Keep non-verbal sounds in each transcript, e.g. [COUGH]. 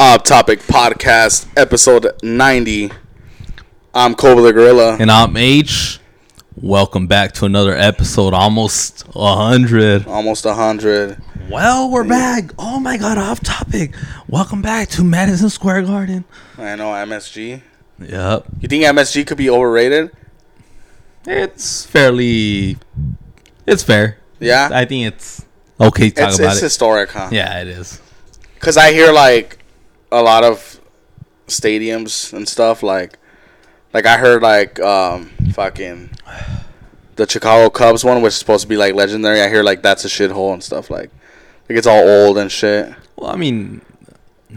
Off Topic Podcast, episode 90. I'm Kobe the Gorilla. And I'm H. Welcome back to another episode, almost 100. Almost 100. Well, we're back. Oh my god, off topic. Welcome back to Madison Square Garden. I know, MSG. Yep. You think MSG could be overrated? It's fairly. It's fair. Yeah? I think it's okay to talk it's about it's it. historic, huh? yeah, it is. Because I hear, like, a lot of stadiums and stuff, like, like I heard, like, um, fucking the Chicago Cubs one, which is supposed to be, like, legendary. I hear, like, that's a shithole and stuff, like, like it's all old and shit. Well, I mean,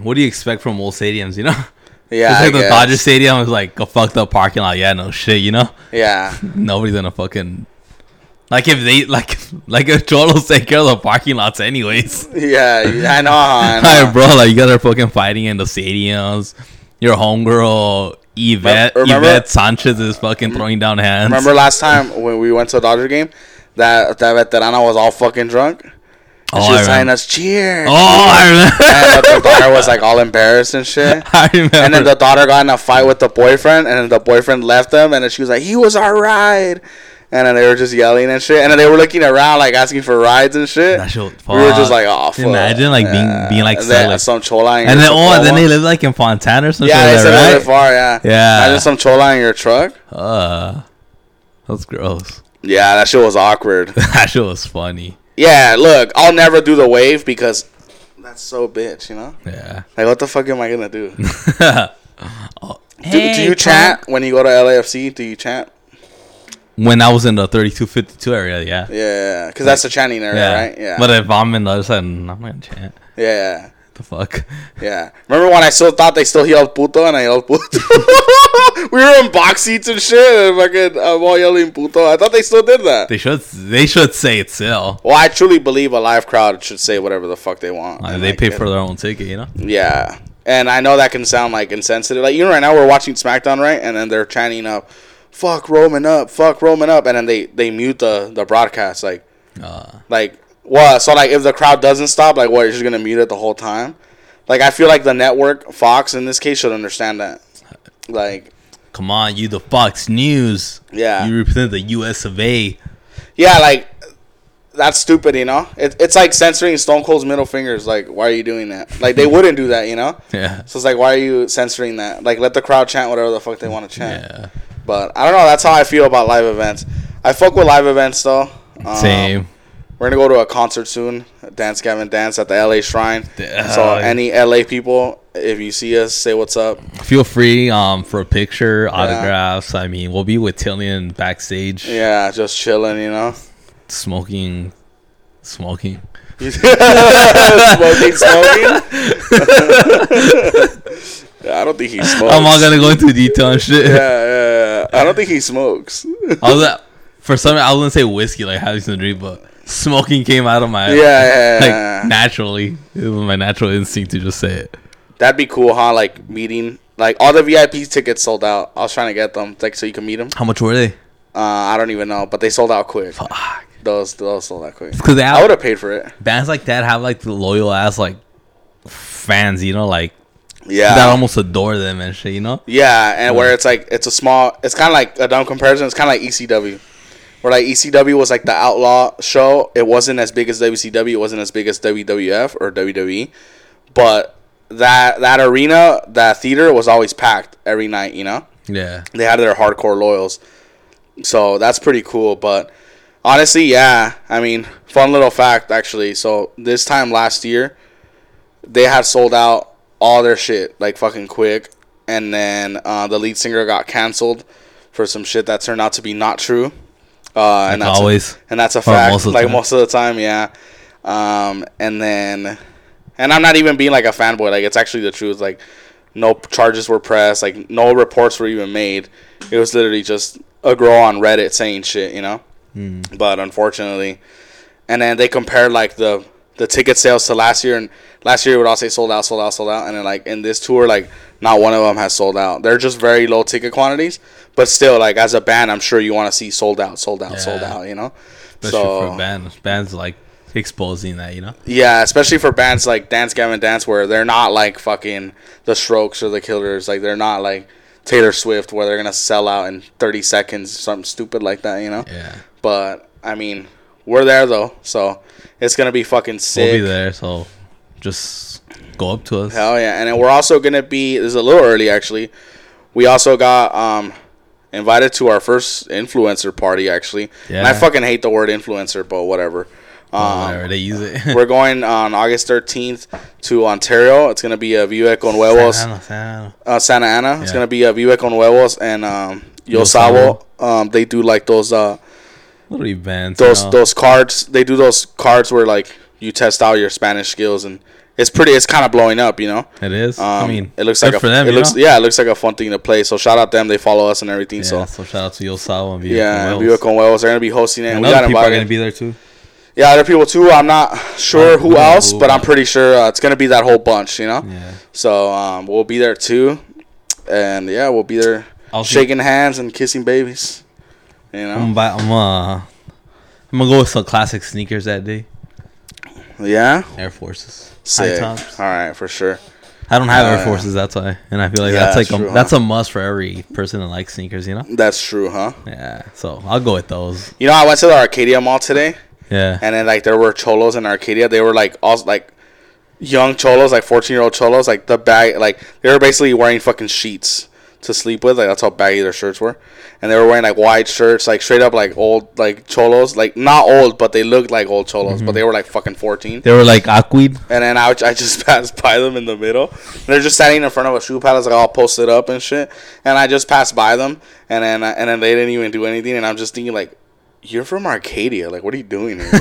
what do you expect from old stadiums, you know? [LAUGHS] Yeah, Just I like the guess. Dodger Stadium is like a fucked up parking lot. Yeah, no shit, you know? Yeah. [LAUGHS] Nobody's gonna fucking. Like if they like [LAUGHS] like if Cholos [LAUGHS] take care of the parking lots anyways. Yeah, yeah, I know. I [LAUGHS] know. Hi, bro. Like you guys are fucking fighting in the stadiums. Your homegirl Yvette Remember- Yvette Sanchez is fucking mm-hmm. throwing down hands. Remember last time when we went to a Dodger game, that that veterana was all fucking drunk. And Oh, she was telling us cheers. Oh, I And remember. the, the daughter was like all embarrassed and shit. I remember. And then the daughter got in a fight with the boyfriend, and the boyfriend left them, and then she was like, "He was our ride," and then they were just yelling and shit, and then they were looking around like asking for rides and shit. That shit we were just like, "Oh, fuck." Imagine, like, being- being, like, and then selling- some chola in and your then oh, then they live like in Fontana or something. yeah, like they said right? far, yeah. Yeah. Imagine some chola in your truck. Uh, that's gross. Yeah, that shit was awkward. [LAUGHS] that shit was funny. Yeah, look, I'll never do the wave because that's so bitch, you know? Yeah. Like, what the fuck am I gonna do? Do, [LAUGHS] Oh, do you chant when you go to LAFC? Do you chant? When I was in the 3252 area, yeah. Yeah, because that's the chanting area, right? Yeah. But if I'm in the other side, I'm not gonna chant. yeah, The fuck? [LAUGHS] yeah. Remember when I still thought they still yelled puto and I yelled puto? [LAUGHS] we were in box seats and shit and fucking uh, I'm all yelling puto. I thought they still did that. They should. They should say it still. well, I truly believe a live crowd should say whatever the fuck they want. Like, they like, pay for their own ticket, you know. Yeah. And I know that can sound like insensitive. Like you know, right now we're watching SmackDown, right? And then they're chanting up, "Fuck Roman up, fuck Roman up," and then they they mute the the broadcast. Like Uh, like what? So like if the crowd doesn't stop, like what? You're just gonna mute it the whole time? Like I feel like the network, Fox in this case, should understand that. Like come on, you the Fox News. yeah, You represent the U.S. of A. yeah, like. That's stupid, you know. It, it's like censoring Stone Cold's middle fingers. Like, why are you doing that? Like, they wouldn't do that, you know. [LAUGHS] Yeah. So it's like, why are you censoring that? Like, let the crowd chant whatever the fuck they want to chant. Yeah. But I don't know. That's how I feel about live events. I fuck with live events though. Um, Same. We're gonna go to a concert soon. Dance Gavin Dance at the LA Shrine. Yeah. So any LA people, if you see us, say what's up. Feel free um for a picture, autographs. I mean, we'll be with Tilian backstage, Yeah, just chilling, you know. Smoking, smoking. smoking, smoking. [LAUGHS] I don't think he smokes. I'm not gonna go into detail and shit. Yeah, yeah, yeah. I don't think he smokes. I was at, for some I was gonna say whiskey like having some drink, but smoking came out of my Yeah, yeah, [LAUGHS] like yeah. naturally. It was my natural instinct to just say it. That'd be cool, huh? Like meeting, like all the VIP tickets sold out. I was trying to get them, like so you can meet them. How much were they? Uh, I don't even know, but they sold out quick. Fuck. Those those sold that quick. Because I would have paid for it. bands like that have like the loyal ass like fans, you know, like Yeah. that almost adore them and shit, you know. yeah, and where it's like it's a small. It's kind of like a dumb comparison. It's kind of like ECW, where like ECW was like the outlaw show. It wasn't as big as WCW. It wasn't as big as WWF or WWE, but that that arena, that theater was always packed every night. You know. Yeah. they had their hardcore loyals. So that's pretty cool. But honestly, yeah, I mean, fun little fact actually. So this time last year, they had sold out all their shit like fucking quick, and then uh, the lead singer got canceled for some shit that turned out to be not true. Uh, and Like that's always. a, and that's a fact. most like time. most of the time, yeah. Um, and then, and I'm not even being like a fanboy. Like it's actually the truth. Like no charges were pressed. Like no reports were even made. It was literally just a girl on Reddit saying shit, you know. Hmm. But unfortunately, and then they compared like the the ticket sales to last year, and last year it would all say sold out, sold out, sold out, and then like in this tour, like not one of them has sold out. They're just very low ticket quantities, but still, like as a band, I'm sure you want to see sold out, sold out, sold out, you know. Especially so for bands. Bands like exposing that, you know. Yeah, especially for bands like Dance Gavin Dance, where they're not like fucking the Strokes or the Killers. Like they're not like Taylor Swift, where they're gonna sell out in 30 seconds, something stupid like that, you know. Yeah, But I mean, we're there though, so it's gonna be fucking sick. we'll be there. So just go up to us. Hell yeah! And then we're also gonna be. This is a little early actually. We also got um invited to our first influencer party actually. And I fucking hate the word influencer, but whatever. Um, they use it. we're [LAUGHS] going on August 13th to Ontario. It's gonna be a Vive con Huevos, Santa, Santa. uh, Santa Ana. It's gonna be a Vive con Huevos and um, Yo Yo Um, they do like those uh Little events. those you know. those cards. They do those cards where like you test out your Spanish skills and it's pretty. It's kind of blowing up, you know. It is. Um, I mean, it looks like a, for them. It looks know? yeah, it looks like a fun thing to play. So shout out them. They follow us and everything. Yeah, so so shout out to Yosao and Viva yeah, Con Viva Huevos. con Huevos. They're gonna be hosting it. And And we other got people are gonna be there too. Yeah, other people too. I'm not sure who we don't know else, but I'm pretty sure uh, it's gonna be that whole bunch. You know. Yeah. So um, we'll be there too, and yeah, we'll be there I'll see- shaking hands and kissing babies. You know. I'm, buy, I'm uh, I'm gonna go with some classic sneakers that day. yeah. Air Forces. High tops. All right, for sure. I don't have Uh, Air Forces, that's why, and I feel like Yeah, that's like that's a, true, that's a must for every person that likes sneakers, you know. That's true, huh? Yeah, so I'll go with those. You know, I went to the Arcadia Mall today. Yeah, and then like there were cholos in Arcadia. They were like all like young cholos, like fourteen year old cholos. Like the bag, like they were basically wearing fucking sheets to sleep with. Like that's how baggy their shirts were, and they were wearing like white shirts, like straight up like old like cholos, like not old, but they looked like old cholos, but mm-hmm. they were like fucking fourteen. they were like Aquid. And then I, I just [LAUGHS] passed by them in the middle. They're just standing in front of a shoe palace, like all posted up and shit. And I just passed by them, and then and then they didn't even do anything. And I'm just thinking like, you're from Arcadia, like what are you doing here? [LAUGHS]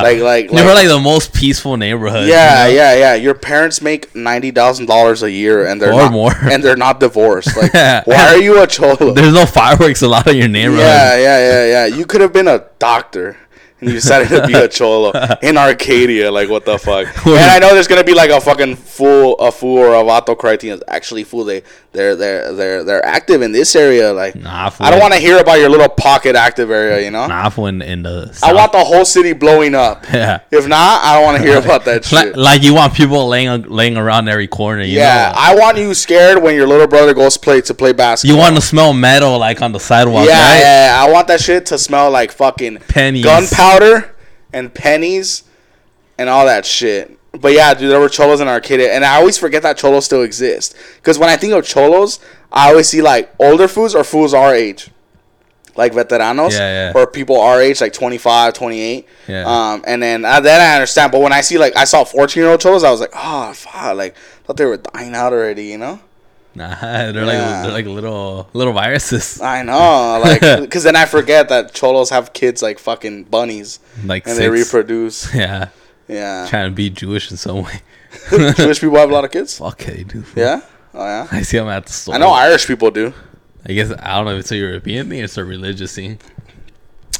Like like like, were like the most peaceful neighborhood. yeah, you know? yeah, yeah. Your parents make ninety thousand dollars a year, and they're Or not, more. [LAUGHS] and they're not divorced. Like, [LAUGHS] why are you a cholo? There's no fireworks allowed in your neighborhood. Yeah, yeah, yeah, yeah. You could have been a doctor. And you decided to be a [LAUGHS] cholo in Arcadia, like what the fuck? [LAUGHS] And I know there's gonna be like a fucking fool, a fool or a vato criterion. Actually, fool, they they're they're they're they're active in this area. Like, Nah. I don't want to hear about your little pocket active area. You know, Nah, fool, in, in the. I want the whole city blowing up. [LAUGHS] Yeah. If not, I don't want to hear about that shit. Like, like you want people laying laying around every corner. You yeah, know? I want you scared when your little brother goes play to play basketball. you want to smell metal like on the sidewalk, yeah, right? yeah, yeah, I want that shit to smell like fucking Pennies. gunpowder and pennies and all that shit. But yeah, dude, there were cholos in Arcadia, and I always forget that cholos still exist. Because when I think of cholos, I always see like older fools or fools our age, like veteranos, Yeah, yeah. or people our age, like 25, 28. Yeah. Um, and then uh, then I understand. But when I see like I saw fourteen year old cholos, I was like, oh fuck, like thought they were dying out already, you know. Nah, [LAUGHS] they're like they're like little little viruses, I know, like, [LAUGHS] because then I forget that cholos have kids like fucking bunnies, like and six. they reproduce. [LAUGHS] Yeah, Yeah, trying to be Jewish in some way. Jewish people have a lot of kids. Fuck they do. Yeah, oh yeah. I see them at the store. I know Irish people do. I guess I don't know if it's a European thing or it's a religious thing.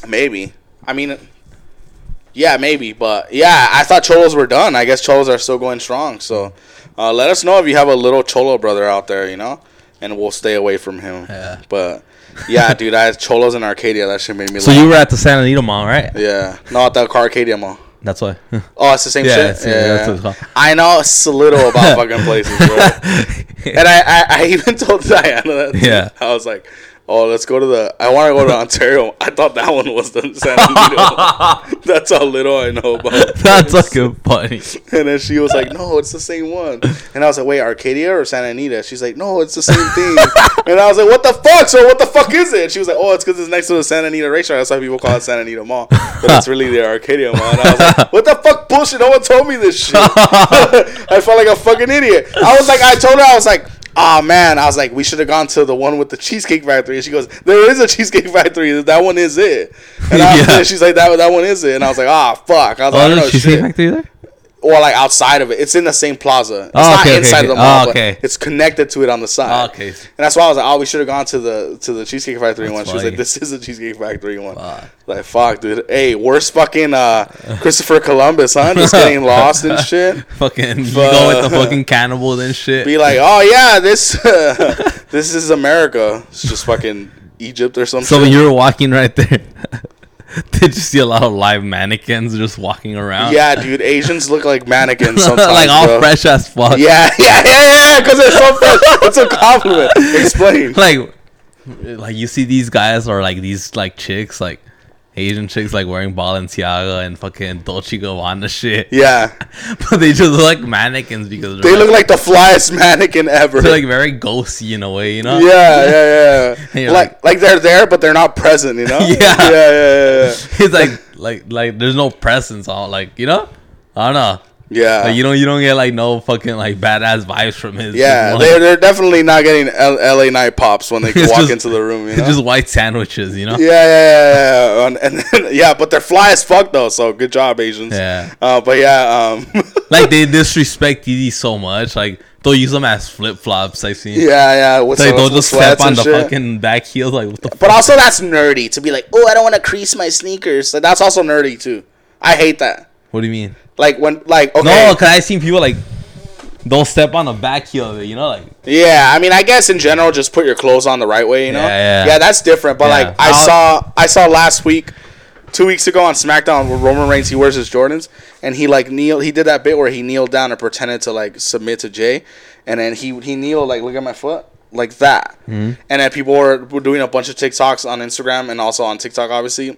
Maybe. I mean, yeah, maybe. But yeah, I thought cholos were done. I guess cholos are still going strong. So uh, let us know if you have a little cholo brother out there, you know, and we'll stay away from him. Yeah. But yeah, [LAUGHS] dude, I had cholos in Arcadia. That shit made me. So laugh. you were at the Santa Anita Mall, right? Yeah. No, at the car Arcadia Mall. That's why. [LAUGHS] Oh, it's the same Yeah, shit. it's- yeah, it's called. I know a little about [LAUGHS] fucking places, bro. And I, I, I even told Diana that. too. Yeah. I was like, oh, let's go to the. I want to go to [LAUGHS] Ontario. I thought that one was the San Antonio. [LAUGHS] That's how little I know about. [LAUGHS] That's fucking funny. And then she was like, no, it's the same one. And I was like, wait, Arcadia or Santa Anita? She's like, no, it's the same thing. and I was like, what the fuck? So what the fuck is it? She was like, oh, it's because it's next to the Santa Anita racetrack. That's why people call it Santa Anita Mall. But it's really the Arcadia Mall. And I was like, what the fuck bullshit? No one told me this shit. I felt like a fucking idiot. I was like, I told her, I was like, oh man, I was like, we should have gone to the one with the Cheesecake Factory. And she goes, there is a Cheesecake Factory. That one is it. And I [LAUGHS] was, Yeah. she's like, that, that one is it. And I was like, ah, fuck. I was like, I Oh, don't know there's Cheesecake shit Factory there? Or like outside of it. It's in the same plaza. It's Oh, not okay, inside okay. of the mall, Oh, but okay. it's connected to it on the side. Oh, okay. And that's why I was like, oh, we should have gone to the to the Cheesecake Factory That's one. She was like, this is the Cheesecake Factory one. Fuck. Like, fuck, dude. Hey, worst fucking uh, Christopher Columbus, huh? Just getting lost and shit. [LAUGHS] Fucking you go with the fucking cannibals and shit. Be like, oh yeah, this [LAUGHS] this is America. It's just fucking Egypt or something. so shit. you were walking right there, [LAUGHS] [LAUGHS] Did you see a lot of live mannequins just walking around? Yeah, dude, Asians look like mannequins [LAUGHS] sometimes. like all bro. fresh as fuck. Yeah, [LAUGHS] yeah, yeah, yeah, because it's so fresh. It's a compliment. Explain. like like you see these guys or like these like chicks like Asian chicks like wearing Balenciaga and fucking Dolce Gabbana shit, Yeah, [LAUGHS] but they just look like mannequins because they're like, look like the flyest [LAUGHS] mannequin ever. they're like very ghosty in a way, you know? yeah, yeah, yeah. [LAUGHS] you're Like, like they're there, but they're not present. You know? Yeah. yeah, yeah, yeah. yeah. It's like like like there's no presence on like you know. I don't know. Yeah. Like you don't you don't get like no fucking like badass vibes from his. yeah, they're, they're definitely not getting L- LA night pops when they [LAUGHS] walk just- into the room. You it's know? just white sandwiches, you know. yeah, yeah, yeah, yeah. And, and then, [LAUGHS] yeah, but they're fly as fuck though. So good job, Asians. Yeah. Uh, but yeah, um, [LAUGHS] Like they disrespect DD so much. Like they'll use them as flip flops. I've seen. yeah, yeah. With Like they'll just step on the shit. fucking back heels. Like what the. But also, that's nerdy to be like, oh, I don't want to crease my sneakers. Like, that's also nerdy too. I hate that. What do you mean? Like when, like, okay, No, cause I seen people like don't step on the back heel of it. You know, like yeah. I mean, I guess in general, just put your clothes on the right way. You know, Yeah, yeah. that's different. But Yeah. like, I I'll- saw, I saw last week, two weeks ago on SmackDown, where Roman Reigns he wears his Jordans, and he like kneel. He did that bit where he kneeled down and pretended to like submit to Jey, and then he he kneeled like, look at my foot. Like that, Mm-hmm. and then people were, were doing a bunch of TikToks on Instagram and also on TikTok, obviously,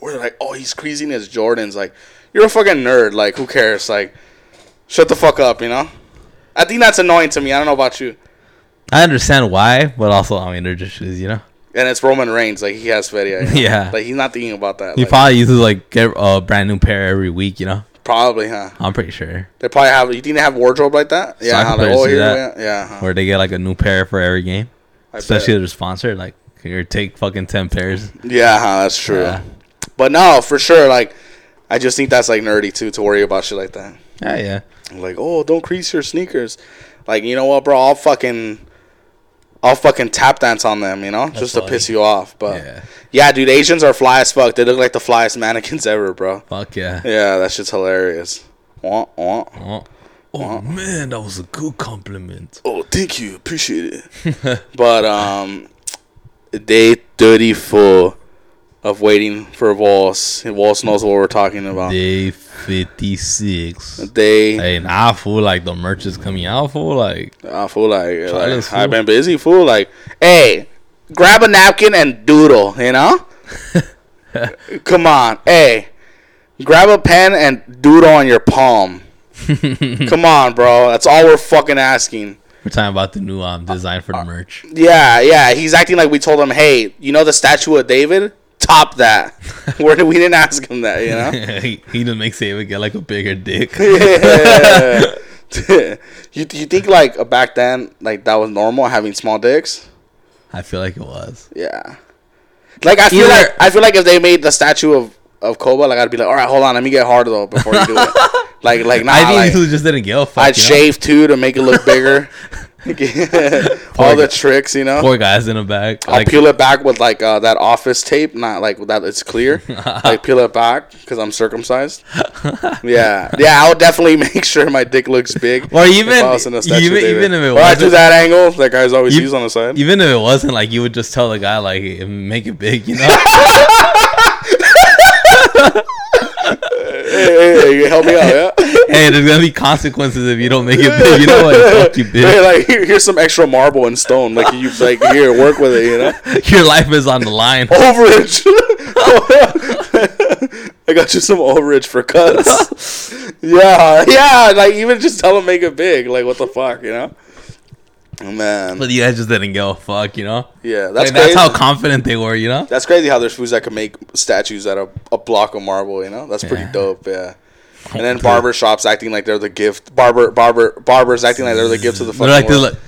we're like, oh, he's creasing his Jordans. Like, you're a fucking nerd. Like, who cares? Like, shut the fuck up, you know? I think that's annoying to me. I don't know about you. I understand why, but also I mean they're just you know. And it's Roman Reigns. Like, he has Fedia. you know? [LAUGHS] Yeah. Like, he's not thinking about that. He Like, probably uses like get a brand new pair every week, you know. probably, huh? I'm pretty sure. They probably have. You think they have wardrobe like that? Yeah. How, like, oh, here, that. yeah. Huh. Where they get like a new pair for every game, I especially bet. if they're sponsored. Like here, take fucking ten pairs. Yeah, huh, that's true. Yeah. But no, for sure. Like, I just think that's like nerdy too to worry about shit like that. Yeah, yeah. Like, oh, don't crease your sneakers. Like, you know what, bro? I'll fucking, I'll fucking tap dance on them, you know, just to piss you off. But Yeah. yeah. dude, Asians are fly as fuck. They look like the flyest mannequins ever, bro. Fuck yeah. Yeah, that shit's hilarious. Wah, wah. Oh, oh man, that was a good compliment. Oh, thank you, appreciate it. [LAUGHS] but um, day thirty-four of waiting for Voss. Voss knows what we're talking about. Day fifty six. Day, Hey, I feel Like the merch is coming out, fool. Like I feel like, like. I've been busy, fool. Like, hey, grab a napkin and doodle, you know? [LAUGHS] Come on, hey, grab a pen and doodle on your palm. [LAUGHS] Come on, bro. That's all we're fucking asking. we're talking about the new um design for the merch. Yeah, yeah. He's acting like we told him, hey, you know the statue of David? Top that. [LAUGHS] Where did we didn't ask him that, you know? [LAUGHS] he, he just makes David get like a bigger dick. [LAUGHS] Yeah. you you think like back then like that was normal having small dicks? I feel like it was. Yeah. Like I feel Either- like I feel like if they made the statue of of Koba, like I'd be like, all right, hold on, let me get hard though before you do it. like like nah, I think like, he just didn't give a fuck. I'd you know? shave too to make it look bigger. [LAUGHS] All the tricks, you know. Poor guys in the back. I'll Like, peel it back with like uh, that office tape, not like that it's clear. [LAUGHS] like peel it back because I'm circumcised. [LAUGHS] yeah, yeah. I'll definitely make sure my dick looks big. Or if even- I was in a statue even- even if it or I do that angle that guys always You- use on the side. even if it wasn't like you would just tell the guy like make it big, you know. Hey, hey, hey, help me out, yeah. [LAUGHS] hey, there's gonna be consequences if you don't make it big. You know what? Fuck you, Hey, bitch. like here, here's some extra marble and stone. Like you like here, work with it. You know, [LAUGHS] Your life is on the line. overage. [LAUGHS] I got you some overage for cuts. yeah, yeah. Like even just tell them make it big. Like what the fuck, you know? Oh, man, But you guys just didn't give a fuck, you know. yeah, That's, that's like, crazy. that's how confident they were, you know. that's crazy how there's foods that can make statues out of a block of marble. You know, that's pretty Yeah. dope. Yeah. [LAUGHS] And then barber shops acting like they're the gift. Barber, barber, barbers acting like they're the gift to the fucking They're like, world.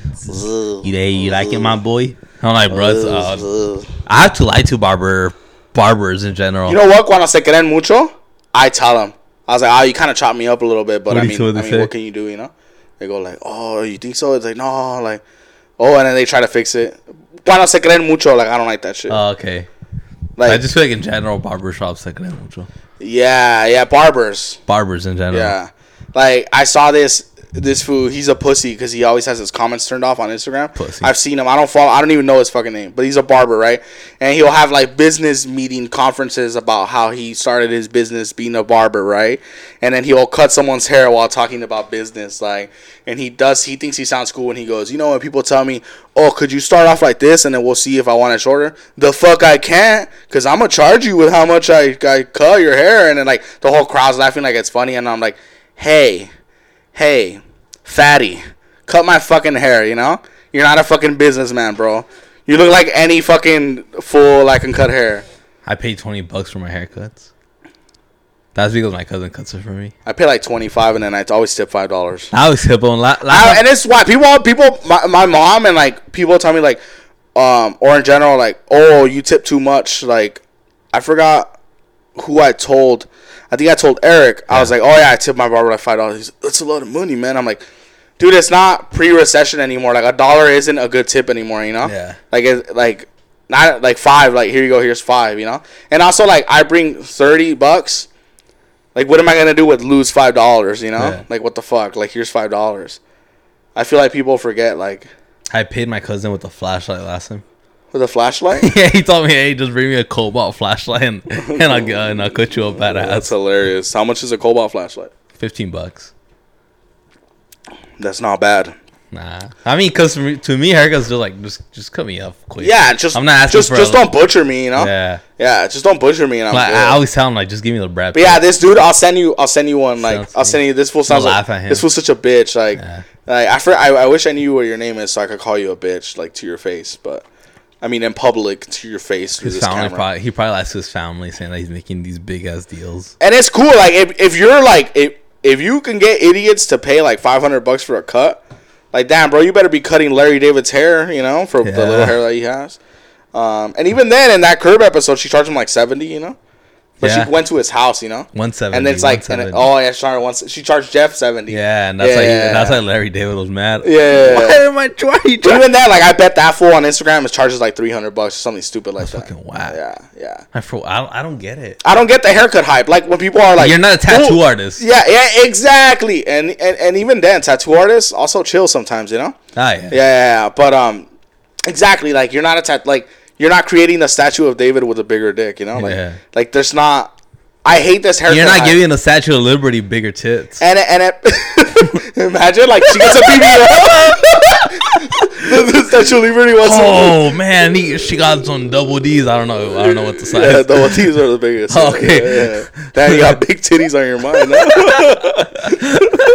like, you, hey, you like it, my boy? I'm like, bro, uh, [LAUGHS] I have to lie to barber barbers in general. You know what? Cuando se creen mucho, I tell them. I was like, oh, you kind of chopped me up a little bit, but What I mean, I mean, say? what can you do? You know? They go like, oh, you think so? It's like, no, like, oh, and then they try to fix it. Cuando se creen mucho, like, I don't like that shit. Oh, okay. like, I just feel like in general, barber shops like mucho. yeah, yeah, barbers. Barbers in general. Yeah, like I saw this. This fool, he's a pussy because he always has his comments turned off on Instagram. Pussy. I've seen him. I don't follow. I don't even know his fucking name, but he's a barber, right? And he'll have like business meeting conferences about how he started his business being a barber, right? And then he'll cut someone's hair while talking about business, like. And he does. He thinks he sounds cool when he goes. You know when people tell me, "Oh, could you start off like this, and then we'll see if I want it shorter." The fuck I can't, cause I'm gonna charge you with how much I I cut your hair, and then like the whole crowd's laughing like it's funny, and I'm like, hey hey, fatty, cut my fucking hair, you know? You're not a fucking businessman, bro. You look like any fucking fool that can cut hair. I paid twenty bucks for my haircuts. That's because my cousin cuts it for me. I pay like 25 and then I always tip $5. I was hip on I, and it's why people, people, my, my mom and like people tell me like, um, or in general, like, oh, you tip too much. Like, I forgot who I told. I think I told Eric. I was like, oh yeah, I tipped my barber like five dollars. He's that's a lot of money, man. I'm like, dude, it's not pre-recession anymore. Like a dollar isn't a good tip anymore. You know? Yeah. Like it, like not like five. Like here you go. Here's five. You know? And also like I bring thirty bucks. Like what am I gonna do with lose five dollars? You know? Yeah. Like what the fuck? Like here's five dollars. I feel like people forget like I paid my cousin with a flashlight last time. With a flashlight. [LAUGHS] yeah, he told me, "Hey, just bring me a Kobalt flashlight and [LAUGHS] and I'll get and I'll cut you a badass. That's hilarious. How much is a Kobalt flashlight? Fifteen bucks. That's not bad. Nah, I mean, cause to me, haircuts just like just just cut me off quick. Yeah, just I'm not asking just just don't butcher me, you know. Yeah, yeah. just don't butcher me, and I'm Like, good. I always tell him like, just give me the Brad. But yeah, this dude, I'll send you. I'll send you one. Like, Sounds I'll send you. This fool sounds laugh like at him. this fool's such a bitch. Like, Yeah. like I, for, I, I wish I knew what your name is so I could call you a bitch, like to your face. But I mean, in public, to your face through his this family camera. probably he probably likes his family saying that he's making these big ass deals. and it's cool. Like, if if you're like if if you can get idiots to pay like five hundred bucks for a cut, like damn, bro, you better be cutting Larry David's hair, you know, for the little hair that he has. Um, and even then, in that curb episode, she charged him like seventy, you know. But Yeah. she went to his house, you know. One seventy. And then it's like, and it, oh yeah, she charged once. She charged Jeff seventy. yeah, and that's Yeah, like that's why Larry David was mad. Yeah. Why am I trying? But even then, like I bet that fool on Instagram is charges like three hundred bucks or something stupid like that. fucking whack. Yeah, yeah. I, fro- I don't, I don't get it. I don't get the haircut hype. Like when people are like, You're not a tattoo "Ooh." artist. Yeah, yeah, exactly. And, and and even then, tattoo artists also chill sometimes. You know. Ah, yeah. Yeah, yeah, yeah. But um, exactly. Like you're not a tattoo Like you're not creating a statue of David with a bigger dick. You know. Like Yeah. like there's not. I hate this haircut. You're not giving the Statue of Liberty bigger tits. And it, and it, [LAUGHS] imagine like she gets a BBL. [LAUGHS] the, the Statue of Liberty wants. Oh [LAUGHS] man, he, she got some double D's. I don't know. I don't know what the size. Yeah, double T's are the biggest. Okay. Yeah, yeah. Damn, you got big titties on your mind.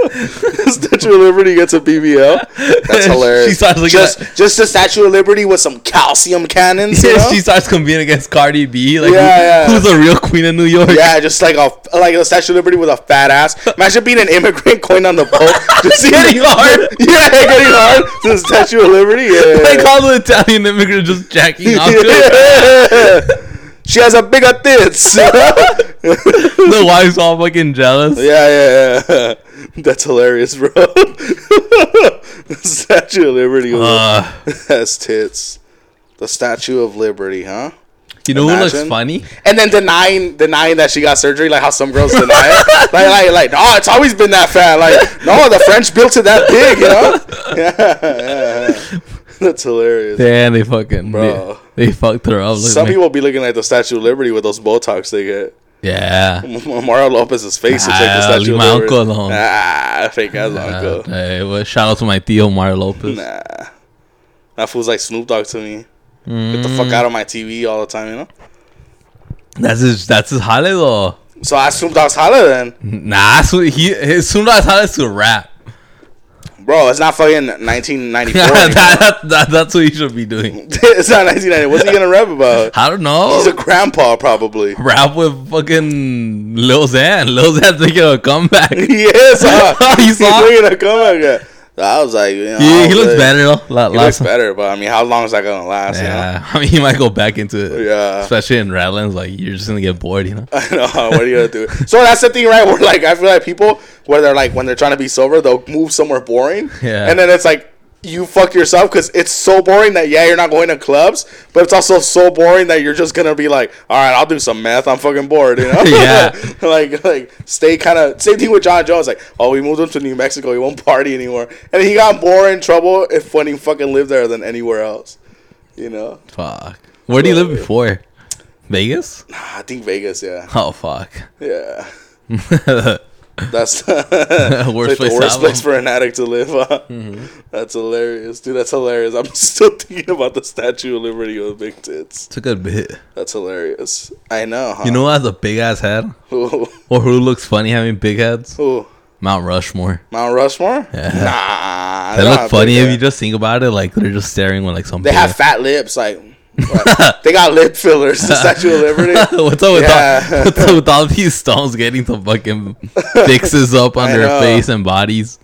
[LAUGHS] Statue of Liberty gets a BBL. That's hilarious. She starts looking just, at- just the Statue of Liberty with some calcium cannons. You know? she starts competing against Cardi B. Like, Yeah, who- yeah. who's the real queen of New York? yeah, just like a like a Statue of Liberty with a fat ass. Imagine being an immigrant [LAUGHS] going on the boat, [LAUGHS] just Getting hard. Yeah, getting hard to the Statue of Liberty. Yeah, Like all the Italian immigrants just jacking off. She has a bigger tits. [LAUGHS] the [LAUGHS] wife's all fucking jealous. yeah, yeah. Yeah. [LAUGHS] That's hilarious, bro. Statue of Liberty Uh, has tits. The Statue of Liberty, huh? you know who looks funny? And then denying denying that she got surgery, like how some girls deny it. like like like no, it's always been that fat. Like no, the French built it that big, you know? Yeah, yeah, yeah. [LAUGHS] That's hilarious. Damn, they fucking Bro. They, they fucked her up. Look, Some man. people be looking at the Statue of Liberty with those Botox they get. yeah. [LAUGHS] Mario Lopez's face looks like the Statue leave of my Liberty. uncle alone. Ah, fake ass Uh, uncle. hey, well, shout out to my tío Mario Lopez. Nah. That fool's like Snoop Dogg to me. Get the Mm. fuck out of my TV all the time, you know? That's his. That's his jale though. So I Snoop Dogg's holler then. Nah, that's what he. His as jale is to rap. Bro, it's not fucking 1994. [LAUGHS] that, that, that, that's what he should be doing. [LAUGHS] it's not 1990. What's he gonna rap about? [LAUGHS] I don't know. He's a grandpa, probably. rap with fucking Lil Xan. Lil Xan's making a comeback. He is, huh? You He's making a comeback. Yeah. I was like, you know, I He, looks like- better though. He looks better, but I mean, how long is that gonna last? You know? Yeah, [LAUGHS] I mean, he might go back into it. Yeah. especially in Redlands. Like you're just gonna get bored, you know. [LAUGHS] I know. What are you gonna do? So that's the thing, right? Where like I feel like people, where they're like when they're trying to be sober, they'll move somewhere boring. Yeah. And then it's like you fuck yourself because it's so boring that yeah you're not going to clubs, but it's also so boring that you're just gonna be like, all right, I'll do some meth. I'm fucking bored, you know? [LAUGHS] Yeah. [LAUGHS] like like stay kind of same thing with Jon Jones. Like oh we moved him to New Mexico, he won't [LAUGHS] party anymore, and he got more in trouble if when he fucking lived there than anywhere else. You know? Fuck. Where do you live before? Vegas? I think Vegas, yeah, Oh fuck. yeah. [LAUGHS] [LAUGHS] Worst That's the place worst ever. place [LAUGHS] for an addict to live. Huh? Mm-hmm. That's hilarious, dude. That's hilarious. I'm still thinking about the Statue of Liberty with big tits. It's a good bit. That's hilarious. I know. Huh? You know who has a big ass head? who? Or who looks funny having big heads? who? Mount Rushmore. Mount Rushmore? Yeah. Nah. They look funny if you just think about it. Like they're just staring with like some. They have fat lips, like. Like, they got lip fillers. The Statue of Liberty. [LAUGHS] what's up with Yeah. all, what's up with all these stones getting some fucking fixes up on I their know. face and bodies?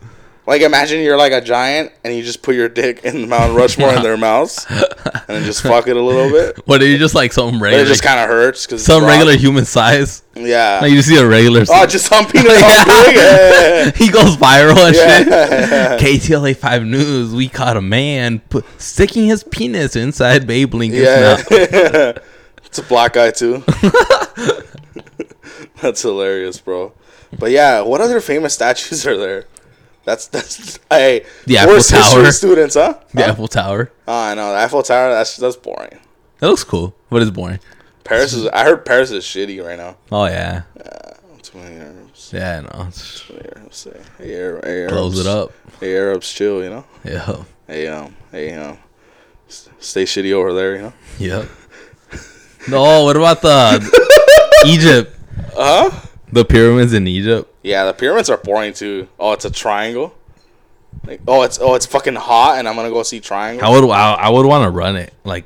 Like imagine you're like a giant and you just put your dick in Mount Rushmore in their mouths and then just fuck it a little bit. [LAUGHS] What are you just like some But regular, it just kind of hurts because some regular human size? Yeah. Like you see a regular. oh, just humping it all. Yeah. [LAUGHS] he goes viral and Yeah. [LAUGHS] shit. KTLA Five News. We caught a man put, sticking his penis inside Babe Lincoln's Yeah. mouth. it's a black guy too. That's hilarious, bro. But yeah, what other famous statues are there? That's that's hey. The Eiffel Tower. students, huh? [LAUGHS] The Huh? Eiffel Tower. Oh, I know the Eiffel Tower. That's that's boring. That looks cool, but it's boring. Paris is. I heard Paris is shitty right now. Oh yeah, Too many Arabs. yeah. No, it's, Too many Arabs. Say, hey, Arab, hey, Arabs. close it up. Hey, Arabs, chill. You know. Yeah, Hey, um, hey, um, stay shitty over there. You know. yep. No, what about the [LAUGHS] Egypt? Uh huh. The pyramids in Egypt. Yeah, the pyramids are boring too. Oh, it's a triangle. Like, oh, it's oh, it's fucking hot, and I'm gonna go see triangle. I would, I, I would want to run it. Like,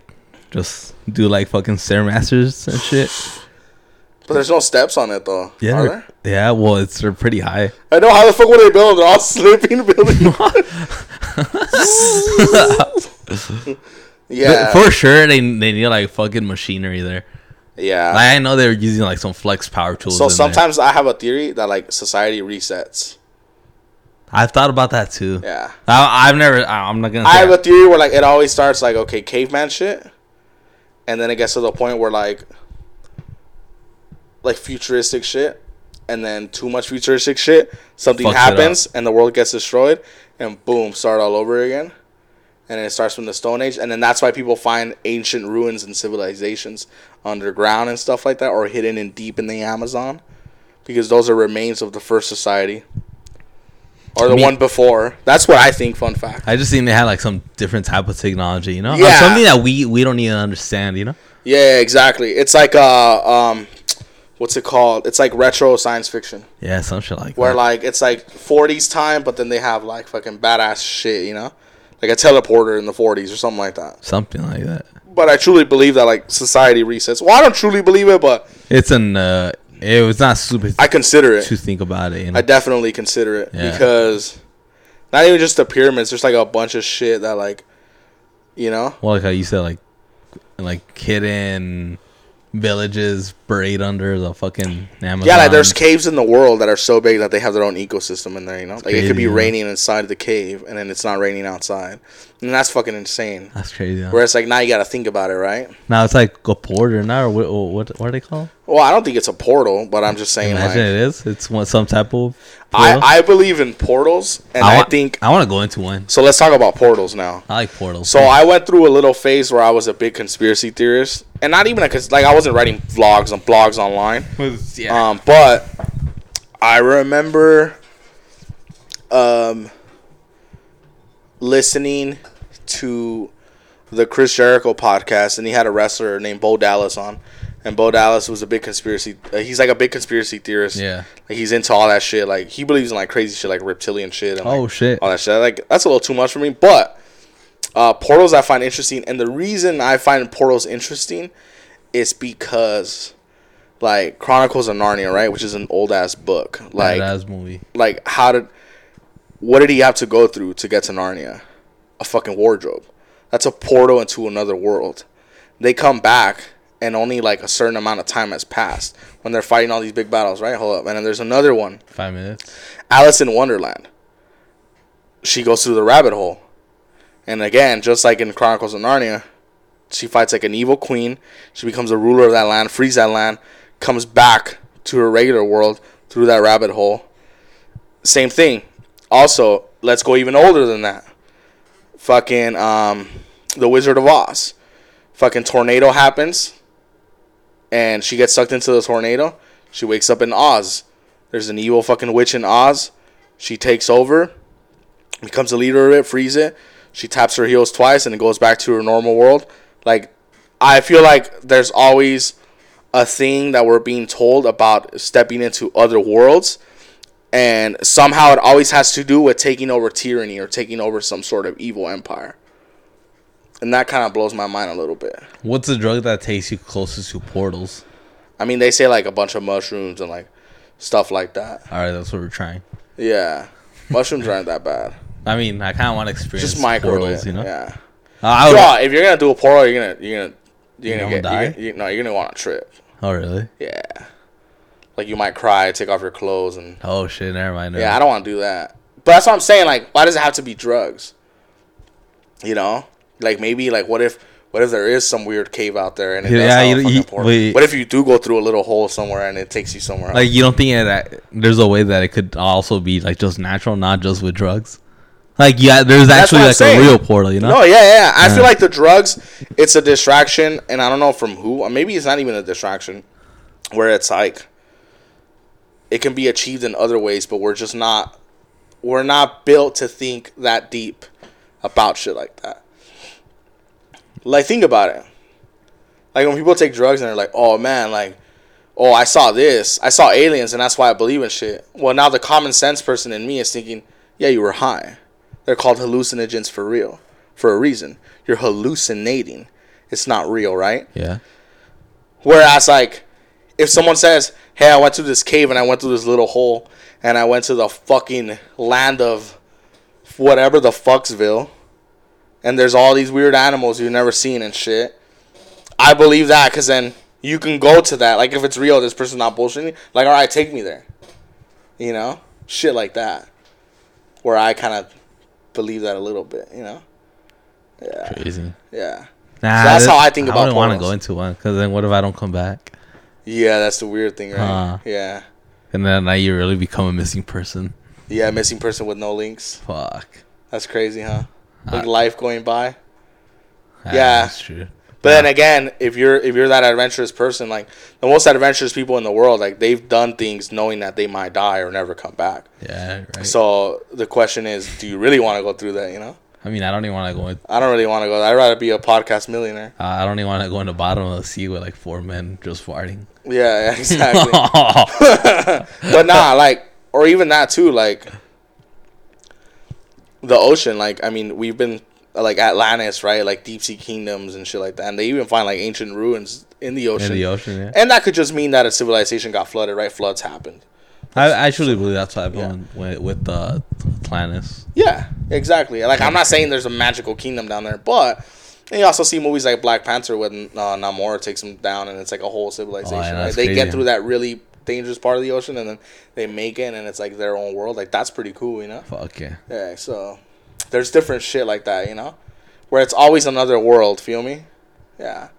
just do like fucking stairmasters and shit. [SIGHS] But there's no steps on it though. Yeah, yeah. Well, it's they're pretty high. I know how the fuck would they build? They're all slipping [LAUGHS] building. [LAUGHS] [LAUGHS] yeah, For sure, they they need like fucking machinery there. Yeah. Like, I know they were using like some flex power tools. so in there. sometimes I have a theory that like society resets. I've thought about that too. Yeah, I, I've never. I- I'm not gonna. I Say have a theory where like it always starts like okay, caveman shit, and then it gets to the point where like, like futuristic shit, and then too much futuristic shit, something Fucks happens and the world gets destroyed, and boom, start all over again, and then it starts from the Stone Age, and then that's why people find ancient ruins and civilizations underground and stuff like that, or hidden in deep in the Amazon, because those are remains of the first society. Or the one before. That's what I think. Fun fact. I just think they had like some different type of technology, you know, Yeah. something that we we don't even understand, you know. Yeah, exactly. It's like uh um what's it called? It's like retro science fiction. Yeah, some shit like that. Where that. like it's like 40s time but then they have like fucking badass shit, you know? Like a teleporter in the 40s or something like that. something like that. But I truly believe that like society resets. Well, I don't truly believe it, but It's an. Uh, it was not stupid I consider it. to think about it. You know? I definitely consider it Yeah. because not even just the pyramids, there's like a bunch of shit that like you know? well, like how you said, like like hidden villages buried under the fucking Amazon. Yeah, like there's caves in the world that are so big that they have their own ecosystem in there. You know, like it could be yeah. raining inside the cave, and then it's not raining outside, and that's fucking insane. That's crazy. Huh? Where it's like now you got to think about it, right? Now it's like a porter now, or what? What, what are they called? Well, I don't think it's a portal, but I'm just saying. Imagine Like, it is. It's one some type of. I portal. I believe in portals, and I, wa- think I want to go into one. so. Let's talk about portals now. I like portals. So I went through a little phase where I was a big conspiracy theorist, and not even because like I wasn't writing vlogs and blogs online. [LAUGHS] yeah. Um, but I remember um, listening to the Chris Jericho podcast, and he had a wrestler named Bo Dallas on. And Bo Dallas was a big conspiracy. Uh, he's like a big conspiracy theorist. Yeah. like he's into all that shit. Like he believes in like crazy shit, like reptilian shit. And, like, Oh, shit. all that shit. Like that's a little too much for me. But uh, portals I find interesting, and the reason I find portals interesting is because like Chronicles of Narnia, right, which is an old ass book. Like Badass movie. like how did what did he have to go through to get to Narnia? A fucking wardrobe. That's a portal into another world. They come back and only like a certain amount of time has passed when they're fighting all these big battles, right? Hold up. And then there's another one. Five minutes. Alice in Wonderland. She goes through the rabbit hole. And again, just like in Chronicles of Narnia, she fights like an evil queen. She becomes a ruler of that land, frees that land, comes back to her regular world through that rabbit hole. Same thing. Also, let's go even older than that. Fucking um, the Wizard of Oz. Fucking tornado happens, and she gets sucked into the tornado. She wakes up in Oz. There's an evil fucking witch in Oz. She takes over, becomes the leader of it, frees it. She taps her heels twice, and it goes back to her normal world. Like, I feel like there's always a thing that we're being told about stepping into other worlds and somehow it always has to do with taking over tyranny or taking over some sort of evil empire and that kind of blows my mind a little bit What's the drug that takes you closest to portals? i mean they say like a bunch of mushrooms and like stuff like that All right, that's what we're trying. yeah mushrooms aren't that bad I mean, I kind of want to experience just micro portals, it, you know. yeah Uh, would, Bro, if you're gonna do a portal you're gonna you're gonna you're You gonna, gonna get die? You're, gonna- you, no you're gonna want a trip oh really? yeah like you might cry take off your clothes and Oh shit, never mind. Yeah, I don't want to do that. But that's what I'm saying. Like, why does it have to be drugs? You know, like maybe like what if what if there is some weird cave out there and it does Yeah, you- fucking you- wait. What if you do go through a little hole somewhere and it takes you somewhere? Like else? you don't think that there's a way that it could also be like just natural, not just with drugs. Like yeah, there's That's actually like saying. a real portal, you know? No, yeah, yeah. I Yeah. feel like the drugs, it's a distraction, and I don't know from who. Or maybe it's not even a distraction, where it's like it can be achieved in other ways, but we're just not we're not built to think that deep about shit like that. Like think about it. Like when people take drugs and they're like, "Oh man, like oh, I saw this. I saw aliens and that's why I believe in shit." Well, now the common sense person in me is thinking, "Yeah, you were high." They're called hallucinogens for real, for a reason. You're hallucinating. It's not real, right? Yeah. Whereas, like, if someone says, "Hey, I went to this cave and I went through this little hole and I went to the fucking land of whatever the fucksville, and there's all these weird animals you've never seen and shit," I believe that because then you can go to that. Like, if it's real, this person's not bullshitting. Like, all right, take me there. You know, shit like that. Where I kind of believe that a little bit. You know. Yeah. Crazy. Yeah. Nah, that's that- how I think about it. I don't want to go into one because then what if I don't come back? Yeah, that's the weird thing, right? Huh. Yeah. And then now you really become a missing person. Yeah, missing person with no links. Fuck. That's crazy, huh? Like Uh, life going by. Ah, Yeah. that's true. But then again, if you're if you're that adventurous person, like the most adventurous people in the world, like they've done things knowing that they might die or never come back. Yeah, right. So the question is, do you really want to go through that? You know, I mean, I don't even want to go. In, I don't really want to go. I'd rather be a podcast millionaire. uh, I don't even want to go in the bottom of the sea with like four men just farting. Yeah, yeah [LAUGHS] exactly. [LAUGHS] but nah, like, or even that too, like the ocean. Like, I mean, we've been like Atlantis, right? Like deep sea kingdoms and shit like that, and they even find like ancient ruins in the ocean. in the ocean, yeah. And that could just mean that a civilization got flooded, right? Floods happened. I actually believe that's what Yeah. happened with with uh, Atlantis. Yeah, exactly. Like, I'm not saying there's a magical kingdom down there, but you also see movies like Black Panther when uh, Namor takes them down, and it's like a whole civilization. Oh, yeah, right? They crazy. get through that really dangerous part of the ocean, and then they make it, and it's like their own world. Like, that's pretty cool, you know? Fuck yeah. Yeah, so there's different shit like that, you know, where it's always another world. Feel me? Yeah,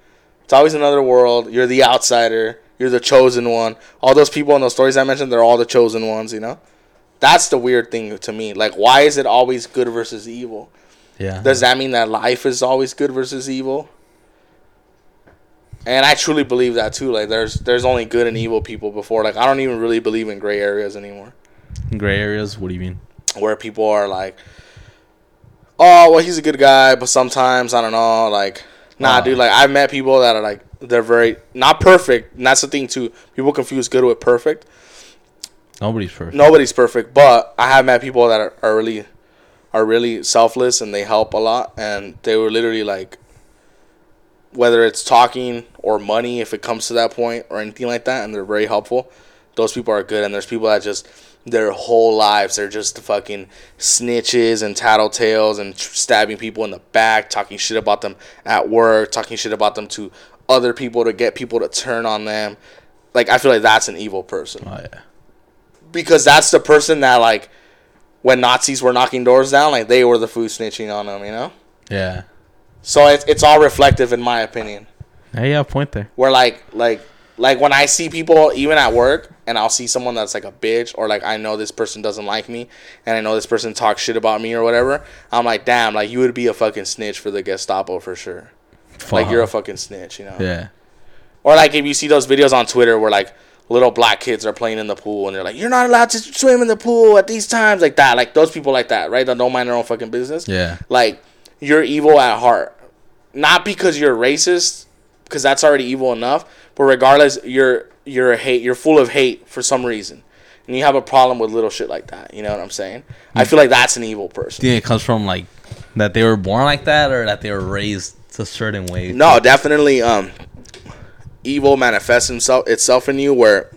it's always another world. You're the outsider. You're the chosen one. All those people in those stories I mentioned, they're all the chosen ones. You know, that's the weird thing to me. Like, why is it always good versus evil? Yeah. Does that mean that life is always good versus evil? And I truly believe that too. Like, there's there's only good and evil people before. Like, I don't even really believe in gray areas anymore gray areas? What do you mean? where people are like, oh, well, he's a good guy, but sometimes I don't know, like, nah, Oh. dude. Uh-huh. Like, I've met people that are like, they're very not perfect. And that's the thing too. People confuse good with perfect. Nobody's perfect. Nobody's perfect, but I have met people that are, are really, are really selfless and they help a lot. And they were literally like, whether it's talking or money, if it comes to that point or anything like that, and they're very helpful. Those people are good, and there's people that just their whole lives they're just fucking snitches and tattletales and stabbing people in the back, talking shit about them at work, talking shit about them to other people to get people to turn on them. Like I feel like that's an evil person Oh yeah. because that's the person that like when Nazis were knocking doors down, like they were the food snitching on them, you know. Yeah. So it's it's all reflective in my opinion. Hey, yeah, point there. Where like like like when I see people even at work and I'll see someone that's like a bitch or like I know this person doesn't like me and I know this person talks shit about me or whatever, I'm like, damn, like you would be a fucking snitch for the Gestapo for sure. Like you're a fucking snitch, you know. Yeah. Or like if you see those videos on Twitter where like little black kids are playing in the pool and they're like, You're not allowed to swim in the pool at these times like that. Like those people like that, right? That don't mind their own fucking business. Yeah. Like you're evil at heart. Not because you're racist, because that's already evil enough, but regardless, you're you're a hate you're full of hate for some reason. And you have a problem with little shit like that. You know what I'm saying? I feel like that's an evil person. Do you think it comes from like that they were born like that or that they were raised a certain way? No, definitely. Um, evil manifests himself itself in you where,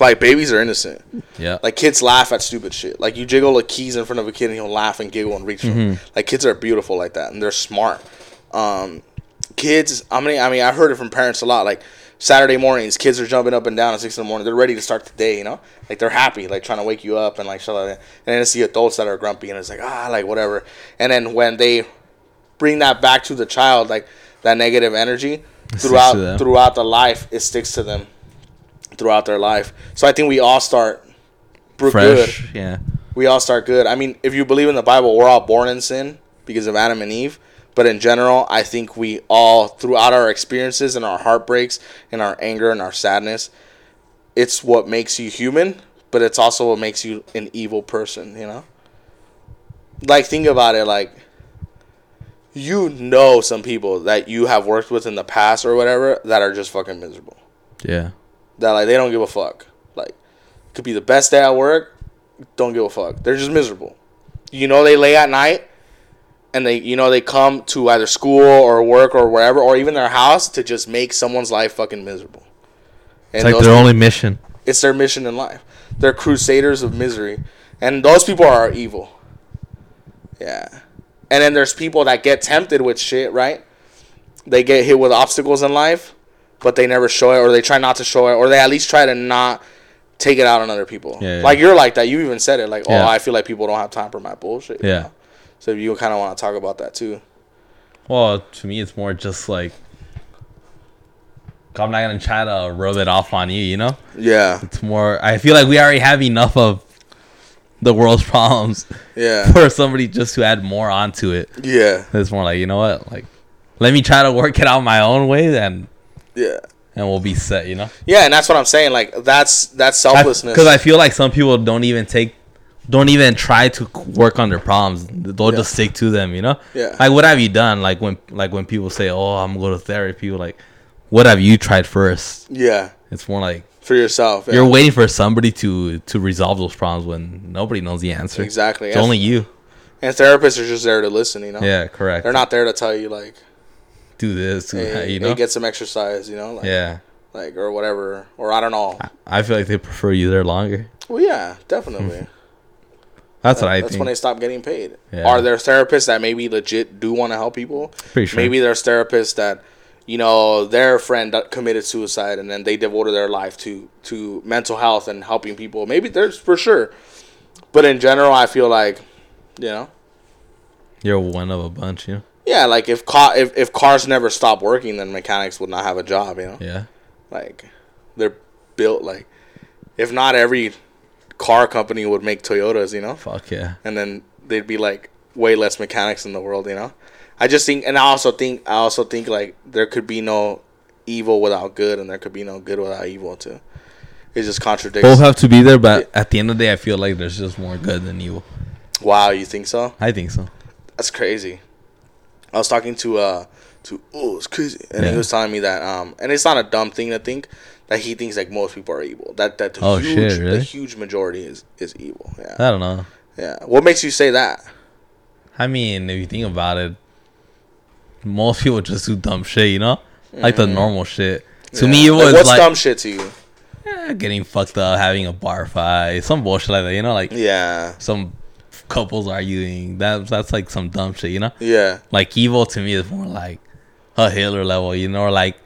like, babies are innocent. Yeah. Like kids laugh at stupid shit. Like you jiggle the keys in front of a kid and he'll laugh and giggle and reach for them. Like kids are beautiful like that and they're smart. Um, kids, I mean, I mean, I've heard it from parents a lot. Like Saturday mornings, kids are jumping up and down at six in the morning. They're ready to start the day. You know, like they're happy, like trying to wake you up and like shut up. And then it's the adults that are grumpy and it's like ah, like whatever. And then when they bring that back to the child, like that negative energy throughout throughout the life, it sticks to them throughout their life. So I think we all start br- good. Fresh. Yeah. We all start good. I mean, if you believe in the Bible, we're all born in sin because of Adam and Eve. But in general, I think we all, throughout our experiences and our heartbreaks and our anger and our sadness, it's what makes you human, but it's also what makes you an evil person, you know? Like, think about it. Like, you know some people that you have worked with in the past or whatever that are just fucking miserable Yeah. That like they don't give a fuck. Like could be the best day at work, don't give a fuck. They're just miserable. You know they lay at night and they you know they come to either school or work or wherever or even their house to just make someone's life fucking miserable. It's like their peop- only mission. it's their mission in life. They're crusaders of misery. And those people are evil. Yeah. And then there's people that get tempted with shit, right? They get hit with obstacles in life, but they never show it or they try not to show it or they at least try to not take it out on other people. Yeah, yeah. Like you're like that. You even said it like, "Oh, Yeah. I feel like people don't have time for my bullshit." Yeah. So you kind of want to talk about that too. Well, to me, it's more just like I'm not gonna try to rub it off on you. You know, Yeah. it's more. I feel like we already have enough of the world's [LAUGHS] problems Yeah. for somebody just to add more onto it. Yeah. It's more like you know what, like let me try to work it out my own way, then Yeah. and we'll be set. You know, Yeah, and that's what I'm saying. Like that's that's selflessness. because I, feel like some people don't even take. Don't even try to work on their problems. They'll Yeah. just stick to them, you know. Yeah. Like, what have you done? Like when, like when people say, "Oh, I'm going to go to therapy," like, what have you tried first? yeah. It's more like For yourself. Yeah. you're waiting for somebody to to resolve those problems when nobody knows the answer. Exactly. It's And- only you. And therapists are just there to listen, you know. Yeah, correct. They're not there to tell you like, do this, hey, that, [LAUGHS] you know. get some exercise, you know, like, yeah, like or whatever, or I don't know. I feel like they prefer you there longer. Well, yeah, definitely. [LAUGHS] That's what I That's think. when they stop getting paid. Yeah. Are there therapists that maybe legit do want to help people? Pretty sure. Maybe there's therapists that, you know, their friend that committed suicide and then they devoted their life to to mental health and helping people. Maybe there's for sure, but in general, I feel like, you know, You're one of a bunch, you know. Yeah, like if car if, if cars never stop working, then mechanics would not have a job. You know. Yeah, like they're built like if not every car company would make Toyotas, you know, fuck yeah. and then they'd be like way less mechanics in the world, you know. I just think, and I also think, I also think like there could be no evil without good, and there could be no good without evil too. It just contradicts. Both have to be there, but at the end of the day, I feel like there's just more good than evil. wow, you think so? I think so. That's crazy. I was talking to uh to oh it's crazy, and Yeah. he was telling me that um and it's not a dumb thing to think that he thinks like most people are evil. That that the Oh, huge shit, the huge majority is is evil. Yeah. I don't know. Yeah. What makes you say that? I mean, if you think about it, most [LAUGHS] people just do dumb shit, you know, like the normal shit. To me, it Mm-hmm. Like, was what's like dumb shit to you? eh, getting fucked up, having a bar fight, some bullshit like that, you know, like Yeah. some couples arguing. That that's like some dumb shit, you know. Yeah. Like evil to me is more like a Hitler level, you know, or like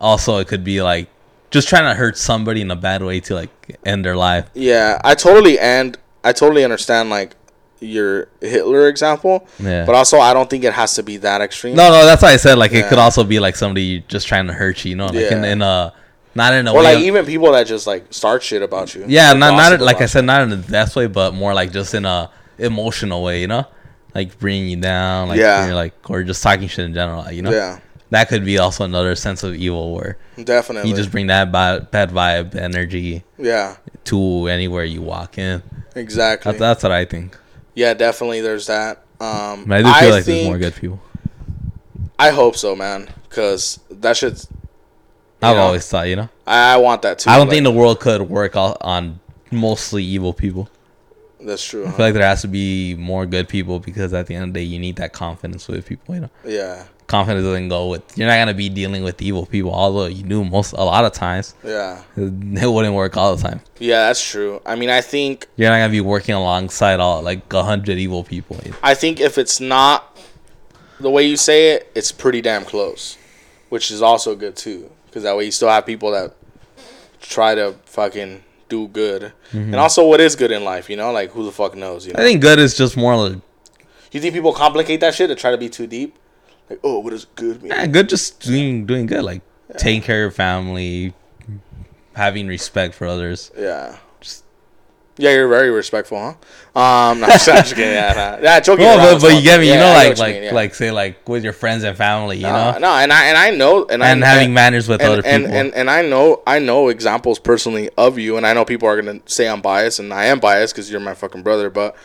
also it could be like just trying to hurt somebody in a bad way to like end their life. Yeah. I totally and I totally understand like your Hitler example. Yeah. But also, I don't think it has to be that extreme. No, no, that's why I said like it could also be like somebody just trying to hurt you, you know, like in, Yeah. in a not in a Or way. like of- even people that just like start shit about you. yeah, Or not not like I said, not in a death way, but more like just in a emotional way, you know, like bringing you down, like Yeah. you're like or just talking shit in general, you know. Yeah, That could be also another sense of evil where definitely. you just bring that bad, bad vibe energy yeah, to anywhere you walk in. exactly. That, that's what I think. yeah, definitely. There's that. Um, But I do feel like think, there's more good people. I hope so, man. Because that should. I've know, always thought, you know. I, I want that too. I don't like, think the world could work on mostly evil people. That's true. I huh? feel like there has to be more good people because at the end of the day, you need that confidence with people. You know, Yeah, confidence doesn't go with. You're not gonna be dealing with evil people, although you do most a lot of times. yeah, [LAUGHS] It wouldn't work all the time. yeah. That's true. I mean, I think You're not gonna be working alongside all like a hundred evil people. you know? I think if it's not the way you say it, it's pretty damn close, which is also good too. Because that way you still have people that try to fucking do good, mm-hmm. and also what is good in life. You know, like who the fuck knows? You know, I think good is just more like you think people complicate that shit to try to be too deep? Like, oh, what does good mean? yeah, good, just doing doing good, like taking care of your family, having respect for others. Yeah. Yeah, you're very respectful, huh? Um, [LAUGHS] no, I'm just, I'm just kidding. Yeah, nah. yeah, joking. No, around but, but you get me. You Yeah, know, I like what you like mean, yeah. like say like with your friends and family. You Uh, know, no, and I and I know, and, and I, having manners with and, other and, people. and and I know I know examples personally of you, and I know people are gonna say I'm biased, and I am biased because you're my fucking brother. But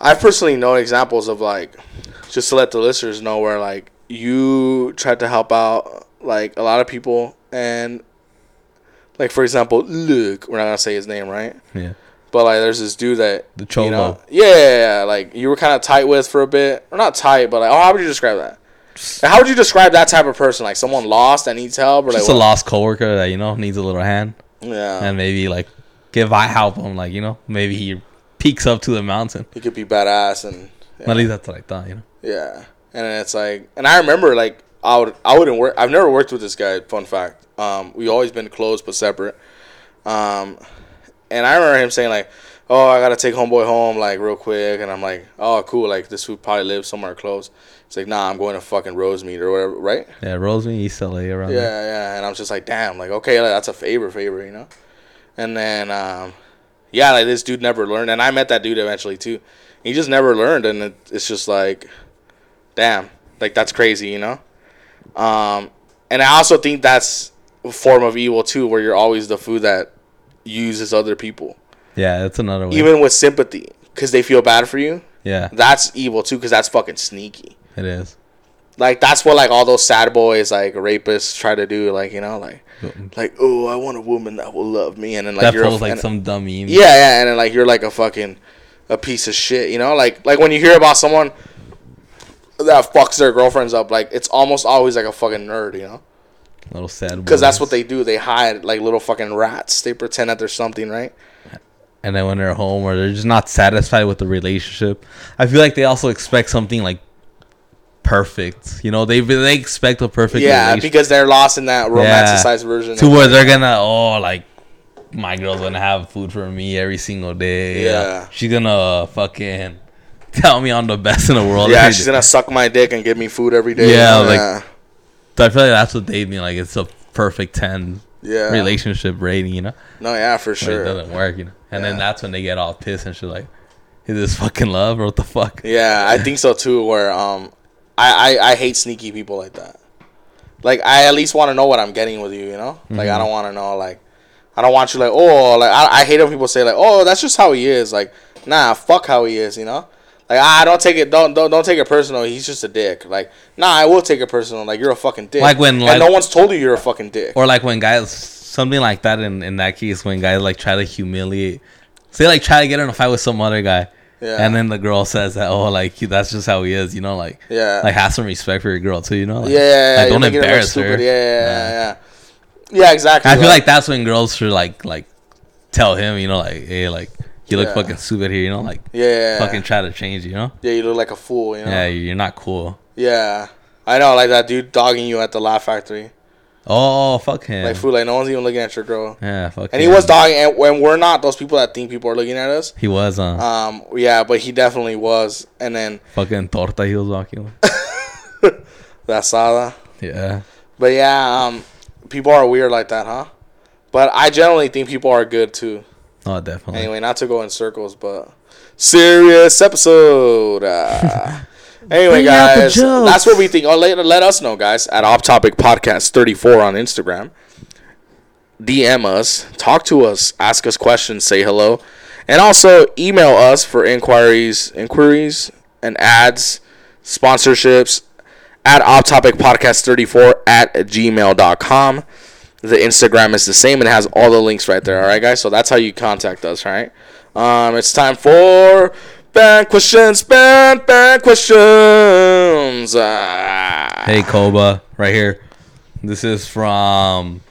I personally know examples of like, just to let the listeners know where like you tried to help out like a lot of people, and like for example, Luke. We're not gonna say his name, right? yeah. But like, there's this dude that The you know, Cholo. yeah, yeah, yeah, like you were kind of tight with for a bit, or not tight, but like, oh, how would you describe that? Like, how would you describe that type of person? Like someone lost that needs help, or like, just a what? lost coworker that you know needs a little hand, yeah, and maybe like give I help him, like you know maybe he peaks up to the mountain. he could be badass, and yeah, At least that's what I thought, you know. yeah. and it's like, and I remember like I would, I wouldn't work. I've never worked with this guy. Fun fact, um, we always been close but separate. Um, and I remember him saying like, "Oh, I gotta take homeboy home like real quick," and I'm like, "Oh, cool. Like this food probably lives somewhere close." It's like, "Nah, I'm going to fucking Rosemead or whatever, right?" Yeah, Rosemead, East LA around Yeah, there. yeah. And I was just like, "Damn, like okay, like, that's a favor, favor, you know." And then, um, yeah, like this dude never learned, and I met that dude eventually too. He just never learned, and it, it's just like, damn, like that's crazy, you know. Um, and I also think that's a form of evil too, where you're always the food that uses other people, Yeah, that's another way. even with sympathy, because they feel bad for you. yeah, That's evil too, because that's fucking sneaky. it is. Like that's what like all those sad boys, like rapists, try to do. Like you know, like like oh, I want a woman that will love me, and then like that you're a, like and- some dumb meme. yeah, yeah, and then like you're like a fucking a piece of shit, you know? Like like when you hear about someone that fucks their girlfriends up, like it's almost always like a fucking nerd, you know? little sad. Because that's what they do. They hide like little fucking rats. They pretend that there's something, right? And then when they're home or they're just not satisfied with the relationship, I feel like they also expect something like perfect. You know, they they expect a perfect yeah, relationship because they're lost in that romanticized version. to where they're gonna oh like my girl's gonna have food for me every single day. Yeah. she's gonna fucking tell me I'm the best in the world. yeah, [LAUGHS] she's gonna suck my dick and give me food every day. Yeah, like- yeah, I feel like that's what they mean. Like it's a perfect ten yeah. relationship rating. You know, No, yeah, for but it doesn't work. You know, and then that's when they get all pissed and shit. Like, is this fucking love or what the fuck? Yeah, I [LAUGHS] think so too. Where um, I I, I hate sneaky people like that. Like I at least want to know what I'm getting with you. You know, like Mm-hmm. I don't want to know like, I don't want you like oh like I, I hate when people say like oh that's just how he is. Like nah, fuck how he is. You know. Like I don't take it don't don't don't take it personal. He's just a dick. Like nah, I will take it personal. Like you're a fucking dick. Like when, and like- no one's told you you're a fucking dick. Or like when guys, something like that. In in that case, when guys like try to humiliate, say like try to get in a fight with some other guy. Yeah. And then the girl says that, oh, like that's just how he is, you know, like, Yeah. like have some respect for your girl too, you know, like, yeah, yeah, yeah, like, don't making it look embarrass her. Yeah, yeah, yeah, yeah. Yeah, exactly. I feel like that's when girls should like like tell him, you know, like, hey, like you look Yeah. fucking stupid here, you know, like yeah, fucking try to change, you know, yeah, you look like a fool. You know. yeah, you're not cool. Yeah, I know, like that dude dogging you at the Laugh Factory. Oh, fuck him. Like fool, like no one's even looking at your girl. yeah, fuck And he was dogging, and when we're not those people that think people are looking at us. He was on Um, yeah, but he definitely was. And then [LAUGHS] fucking torta he was walking with. [LAUGHS] asada. Yeah. But yeah, um, people are weird like that, huh? But I generally think people are good too. Oh, definitely. Anyway, not to go in circles, but serious episode. Uh, [LAUGHS] anyway, guys, that's what we think. Oh, let, let us know, guys, at Off Topic Podcast 34 on Instagram. DM us, talk to us, ask us questions, say hello, and also email us for inquiries, inquiries and ads, sponsorships at Off Topic Podcast 34 at gmail.com. The Instagram is the same and it has all the links right there. All right, guys. So that's how you contact us. Right. Um, it's time for bad questions. Bad bad questions. Ah. Hey, Koba, right here. This is from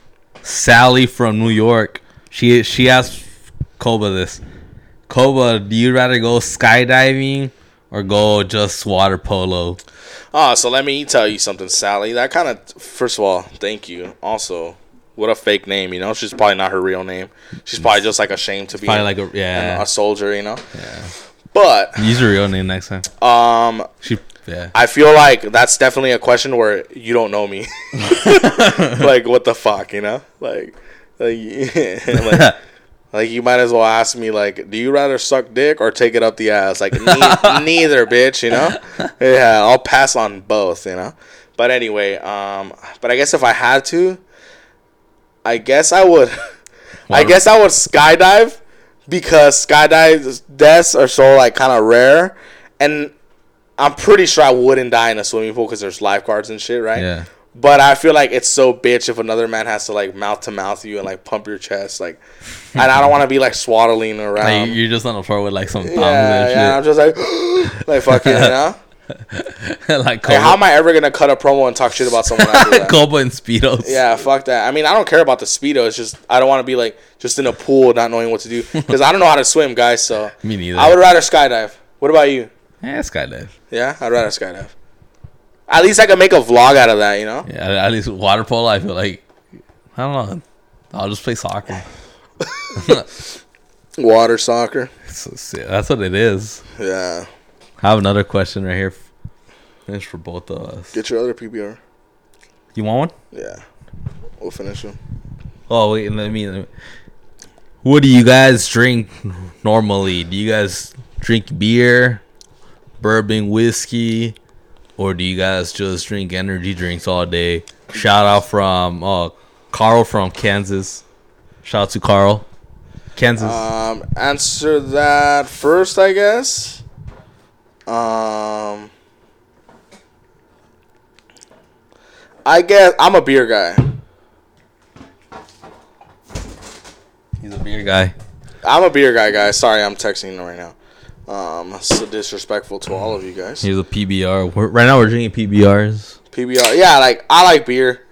Sally from New York. She she asked Koba this. Koba, do you rather go skydiving or go just water polo? Oh, so let me tell you something, Sally. That kind of, first of all, thank you. Also, what a fake name, you know? She's probably not her real name. She's probably just like ashamed to be Probably like a yeah. a soldier, you know? yeah. But, Use your real name next time. um, She yeah. I feel like that's definitely a question where you don't know me. [LAUGHS] [LAUGHS] like, what the fuck, you know? Like, like, [LAUGHS] like, like, you might as well ask me, like, do you rather suck dick or take it up the ass? Like, ne- neither, bitch, you know? Yeah, I'll pass on both, you know? But anyway, um, but I guess if I had to, I guess I would, [LAUGHS] I guess I would skydive because skydive deaths are so, like, kind of rare. And I'm pretty sure I wouldn't die in a swimming pool because there's lifeguards and shit, right? yeah. But I feel like it's so bitch if another man has to like mouth to mouth you and like pump your chest, like, [LAUGHS] and I don't want to be like swaddling around. Like, you're just on the floor with like some thumbs yeah, yeah, I'm just like, [GASPS] like fucking, [LAUGHS] you know. [LAUGHS] like Like, how am I ever gonna cut a promo and talk shit about [LAUGHS] someone that? And speedos. Yeah, fuck that. I mean, I don't care about the speedo. It's just I don't want to be like just in a pool not knowing what to do [LAUGHS] because I don't know how to swim, guys. So Me neither. I would rather skydive. What about you? yeah, skydive. Yeah, I'd rather skydive. At least I could make a vlog out of that, you know. Yeah, at least water polo. I feel like I don't know. I'll just play soccer. Water soccer. So, so, that's what it is. Yeah. I have another question right here. It's for both of us. Get your other PBR. You want one? Yeah. We'll finish them. Oh wait, let me. Let me. What do you guys drink normally? Do you guys drink beer, bourbon, whiskey, or do you guys just drink energy drinks all day? Shout out from uh, Carl from Kansas. Shout out to Carl, Kansas. Um, answer that first, I guess. Um, I guess I'm a beer guy. He's a beer guy. I'm a beer guy, guys. Sorry, I'm texting right now. Um, so disrespectful to all of you guys. He's a PBR. We're, right now we're drinking PBRs. PBR, yeah, like I like beer.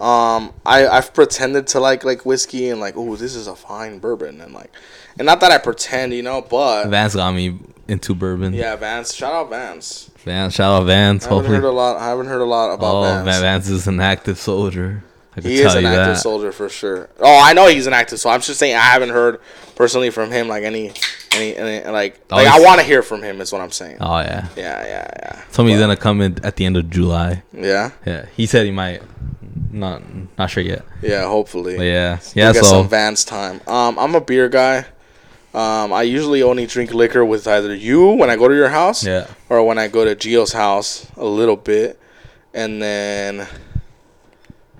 Um, I I've pretended to like like whiskey and like, oh, this is a fine bourbon and like, and not that I pretend, you know, but Vance got me into bourbon. yeah, Vance. Shout out Vance. Vance, shout out Vance. I haven't Hopefully, heard a lot. I haven't heard a lot about oh, Vance. Vance. Vance is an active soldier. I He tell is an active that. soldier for sure. Oh, I know he's an active. So I'm just saying I haven't heard personally from him like any, any, any like Oh, like I want to hear from him is what I'm saying. Oh yeah. Yeah, yeah, yeah. Told me he's gonna come in at the end of July. Yeah, Yeah, he said he might. Not not sure yet. yeah. Hopefully, But yeah, yeah. So some Vance time. Um, I'm a beer guy. Um, I usually only drink liquor with either you when I go to your house, yeah, or when I go to Gio's house a little bit, and then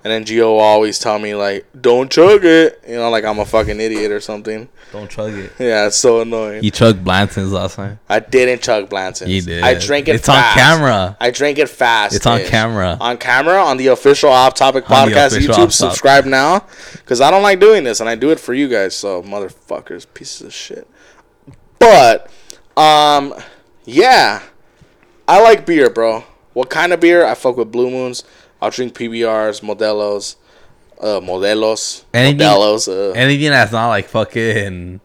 and then Gio will always tell me like, "Don't chug it," you know, like I'm a fucking idiot or something. don't chug it. Yeah, it's so annoying. You chugged Blanton's last time. I didn't chug Blanton's. He did. I drank it. It's fast. on camera. I drank it fast. It's on camera. On camera on the official Off Topic On podcast YouTube. Subscribe now, because I don't like doing this, and I do it for you guys. So motherfuckers, pieces of shit. But, um, yeah, I like beer, bro. What kind of beer? I fuck with Blue Moons. I'll drink PBRs, Modelos, uh, Modelos, Anything- Modelos. Uh, Anything that's not like fucking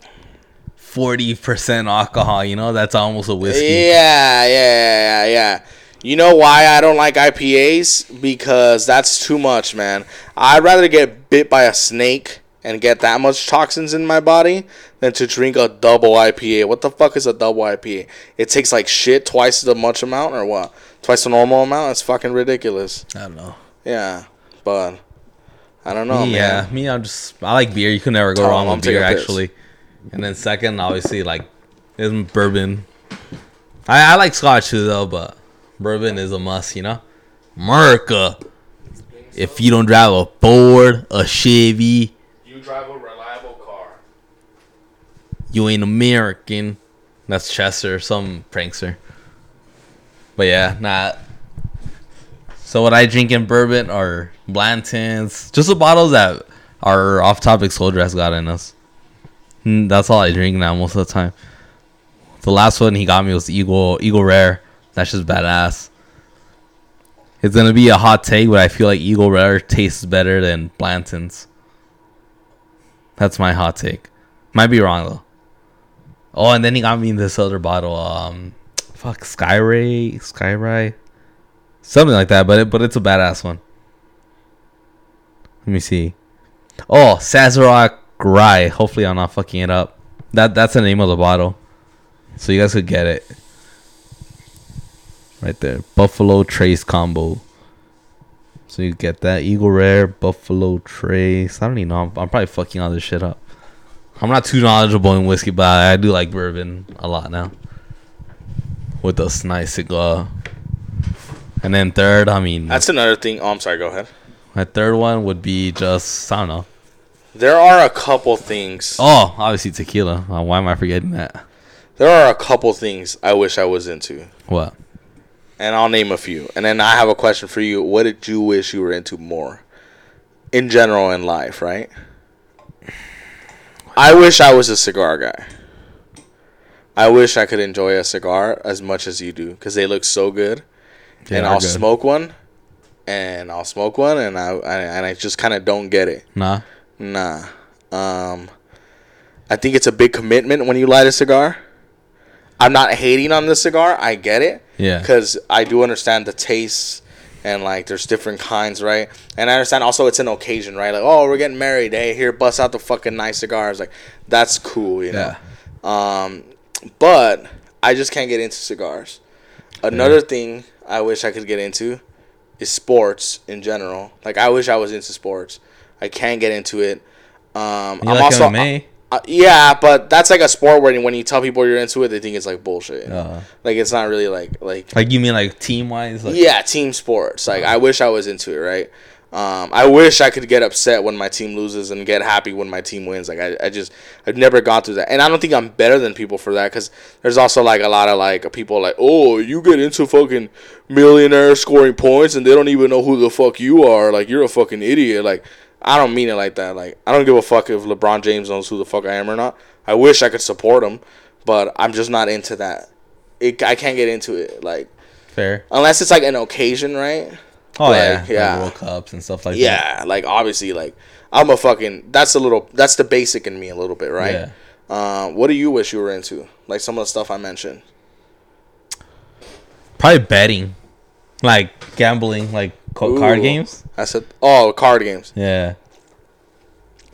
forty percent alcohol, you know, that's almost a whiskey. Yeah, yeah, yeah, yeah. You know why I don't like IPAs? Because that's too much, man. I'd rather get bit by a snake and get that much toxins in my body than to drink a double IPA. What the fuck is a double IPA? It takes like shit twice the much amount or what? Twice the normal amount? It's fucking ridiculous. I don't know. Yeah, but I don't know, me, man. yeah, me, I'm just I like beer. You can never go Oh, wrong I'm with beer, taking a piss. actually. And then second, obviously, like is bourbon. I, I like Scotch too, though, but bourbon is a must. You know, America. If you don't drive a Ford, a Chevy, You drive a reliable car. you ain't American. That's Chester, some prankster. But yeah, nah. So what I drink in bourbon are Blantons, just the bottles that our off-topic soldier has got in us. That's all I drink now most of the time. The last one he got me was Eagle Eagle Rare. That's just badass. It's gonna be a hot take, but I feel like Eagle Rare tastes better than Blanton's. That's my hot take. Might be wrong though. Oh, and then he got me this other bottle. Um, fuck, Skyray, Skyray, something like that. But it, but it's a badass one. Let me see. Oh, Sazerac Rye. Hopefully, I'm not fucking it up. That that's the name of the bottle, so you guys could get it. Right there, Buffalo Trace combo. So you get that Eagle Rare, Buffalo Trace. I don't even know. I'm, I'm probably fucking all this shit up. I'm not too knowledgeable in whiskey, but I, I do like bourbon a lot now. With a nice cigar. And then third, I mean, That's another thing. Oh, I'm sorry. Go ahead. my third one would be just I don't know. There are a couple things. Oh, obviously tequila. Uh, why am I forgetting that? There are a couple things I wish I was into, What? and I'll name a few. And then I have a question for you. What did you wish you were into more, in general in life? Right. I wish I was a cigar guy. I wish I could enjoy a cigar as much as you do because they look so good. They and I'll good. smoke one, and I'll smoke one, and I, I and I just kind of don't get it. Nah. Nah. Um, I think it's a big commitment when you light a cigar. I'm not hating on the cigar. I get it. Yeah. Because I do understand the taste and like there's different kinds, right? And I understand also it's an occasion, right? Like, oh, we're getting married. Hey, here, bust out the fucking nice cigars. Like, that's cool, you know. Um, but I just can't get into cigars. Another thing I wish I could get into is sports in general. Like I wish I was into sports. I can't get into it. Um, You I'm like also MMA? uh, yeah, but that's like a sport where when you tell people you're into it, they think it's like bullshit. Uh, Like it's not really like like like you mean like team wise? Like, yeah, team sports. Like I wish I was into it, right? Um, I wish I could get upset when my team loses and get happy when my team wins. Like I, I just I've never gone through that, and I don't think I'm better than people for that because there's also like a lot of like people like oh you get into fucking millionaires scoring points and they don't even know who the fuck you are. Like you're a fucking idiot. Like I don't mean it like that. Like I don't give a fuck if LeBron James knows who the fuck I am or not. I wish I could support him, but I'm just not into that. It, I can't get into it. Like Fair. unless it's like an occasion, right? Oh Like, yeah. yeah. Like World Cups and stuff like that. Yeah, like obviously, like I'm a fucking. That's a little. That's the basic in me a little bit, right? Yeah. Uh, what do you wish you were into? Like some of the stuff I mentioned. Probably betting, like gambling, like co- card games. I said, oh, card games. Yeah.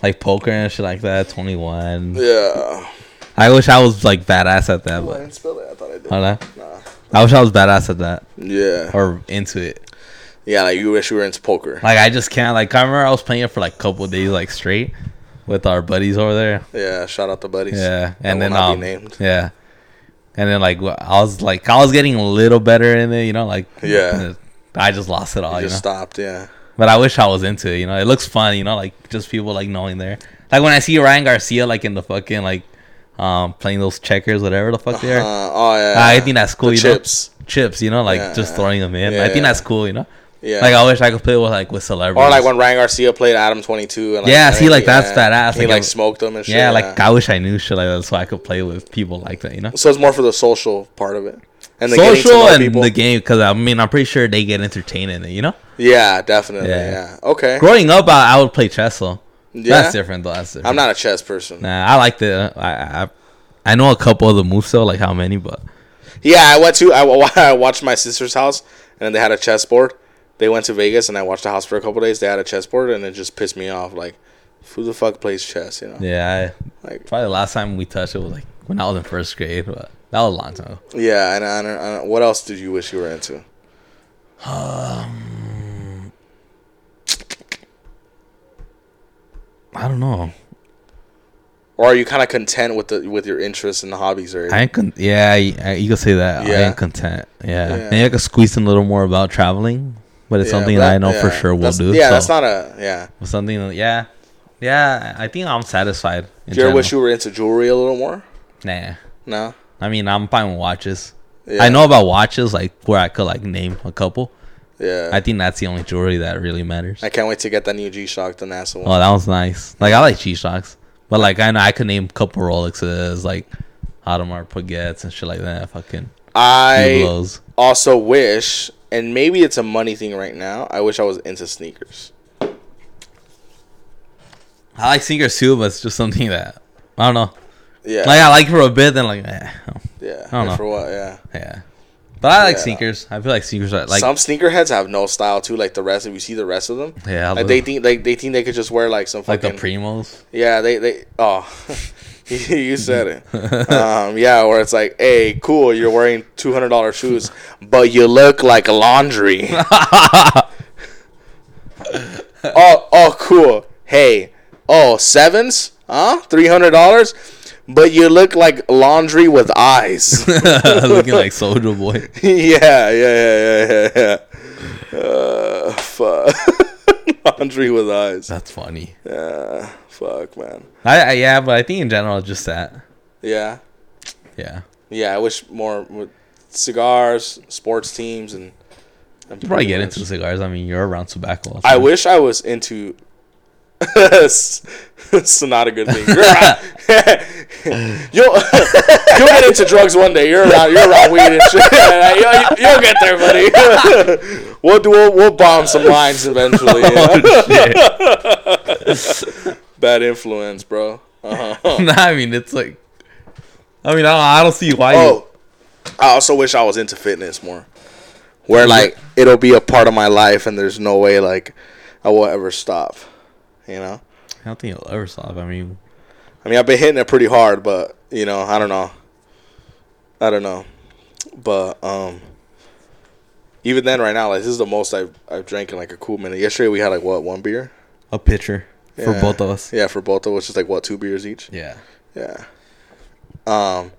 Like poker and shit like that. Twenty one. Yeah. I wish I was like badass at that, Oh, I didn't spell it. I thought I did. Nah. I wish I was badass at that Yeah. or into it. Yeah, like you wish you were into poker. Like I just can't. Like I remember I was playing it for like a couple of days like straight with our buddies over there. Yeah. Shout out to buddies. Yeah, and then um, yeah, and then like I was like I was getting a little better in it, you know, like Yeah. I just lost it all, You you, just know. stopped. Yeah. But I wish I was into it, you know. It looks fun, you know, like just people like knowing there. Like when I see Ryan Garcia like in the fucking like um playing those checkers, whatever the fuck they Uh, are. oh yeah. I think that's cool, The you chips. know. Chips, you know, like Yeah, just throwing them in. I think yeah. that's cool, you know. Yeah. Like I wish I could play with like with celebrities. or like when Ryan Garcia played Adam Twenty Two. And like, Yeah, see, like, yeah, that's badass. He Like, smoked them and shit. yeah, like I wish I knew shit like that so I could play with people like that, you know. So it's more for the social part of it, and the social and people. the game because I mean I'm pretty sure they get entertained in it. You know, Yeah, definitely. Yeah. Yeah. Okay. growing up I, I would play chess though. Yeah. That's different though. That's different. I'm not a chess person. Nah, I like the I, I I know a couple of the moves though, like how many, but Yeah, I went to I, [LAUGHS] I watched my sister's house, and they had a chessboard. They went to Vegas, and I watched the house for a couple days. They had a chessboard, and it just pissed me off. Like, who the fuck plays chess? You know, Yeah, I, like probably the last time we touched it was like when I was in first grade, but that was a long time ago. yeah. And I, don't- I, don't- what else did you wish you were into? Um, I don't know. Or are you kind of content with the with your interests and the hobbies? Or I ain't con- yeah, I, I, you could say that. Yeah. I ain't content. Yeah. Yeah. maybe I could squeeze in a little more about traveling, but it's Yeah, something that I know for sure we'll that's- do. Yeah, so that's not a yeah. something. Yeah, yeah. I think I'm satisfied. Do you ever wish you were into jewelry a little more? Nah. No. I mean, I'm fine with watches. Yeah. I know about watches, like where I could like name a couple. Yeah. I think that's the only jewelry that really matters. I can't wait to get that new G Shock, the NASA one. Oh, that was nice. Like I like G Shocks, but like I know I could name a couple Rolexes, like Audemars Piguets and shit like that. Fucking I also wish, and maybe it's a money thing right now. I wish I was into sneakers. I like sneakers too, but it's just something that I don't know. Yeah. Like I like for a bit, then like eh, yeah. don't like know. For what? Yeah. yeah. But I like Yeah. sneakers. I feel like sneakers are like Some sneakerheads have no style too. Like the rest, if you see the rest of them, yeah, like they think like they think they could just wear like some like the primos. yeah. They they oh. [LAUGHS] [LAUGHS] you said it. um, yeah, where it's like, hey, cool, you're wearing two hundred dollar shoes, but you look like laundry. [LAUGHS] oh, oh, cool. Hey, oh, sevens? Huh? Three hundred dollars? But you look like laundry with eyes. [LAUGHS] Looking like Soldier Boy. yeah, yeah, yeah, yeah, yeah, yeah. Uh, fuck. Laundry with eyes. That's funny. Yeah, fuck, man. I, I yeah, but I think in general it's just that. Yeah, Yeah. yeah. I wish more with cigars, sports teams, and. You probably get much- into cigars. I mean, you're around tobacco. I wish I was into. it's not a good thing. You're [LAUGHS] you'll, [LAUGHS] you'll get into drugs one day. You're around you're around weed and shit. [LAUGHS] you'll, you'll get there, buddy. We'll do we'll, we'll bomb some lines [LAUGHS] eventually. you? Oh, Bad influence, bro. Uh-huh. [LAUGHS] nah, I mean, it's like. I mean, I don't, I don't see why. You, Oh, I also wish I was into fitness more. Where like it'll be a part of my life, and there's no way like I will ever stop. You know. I don't think it'll ever stop. I mean, I mean, I've been hitting it pretty hard, but you know, I don't know. I don't know, but um, even then, right now, like this is the most I've I've drank in like a cool minute. Yesterday we had like what one beer? a pitcher for both of us. Yeah, for both of us, just like what two beers each. Yeah. Yeah. Um.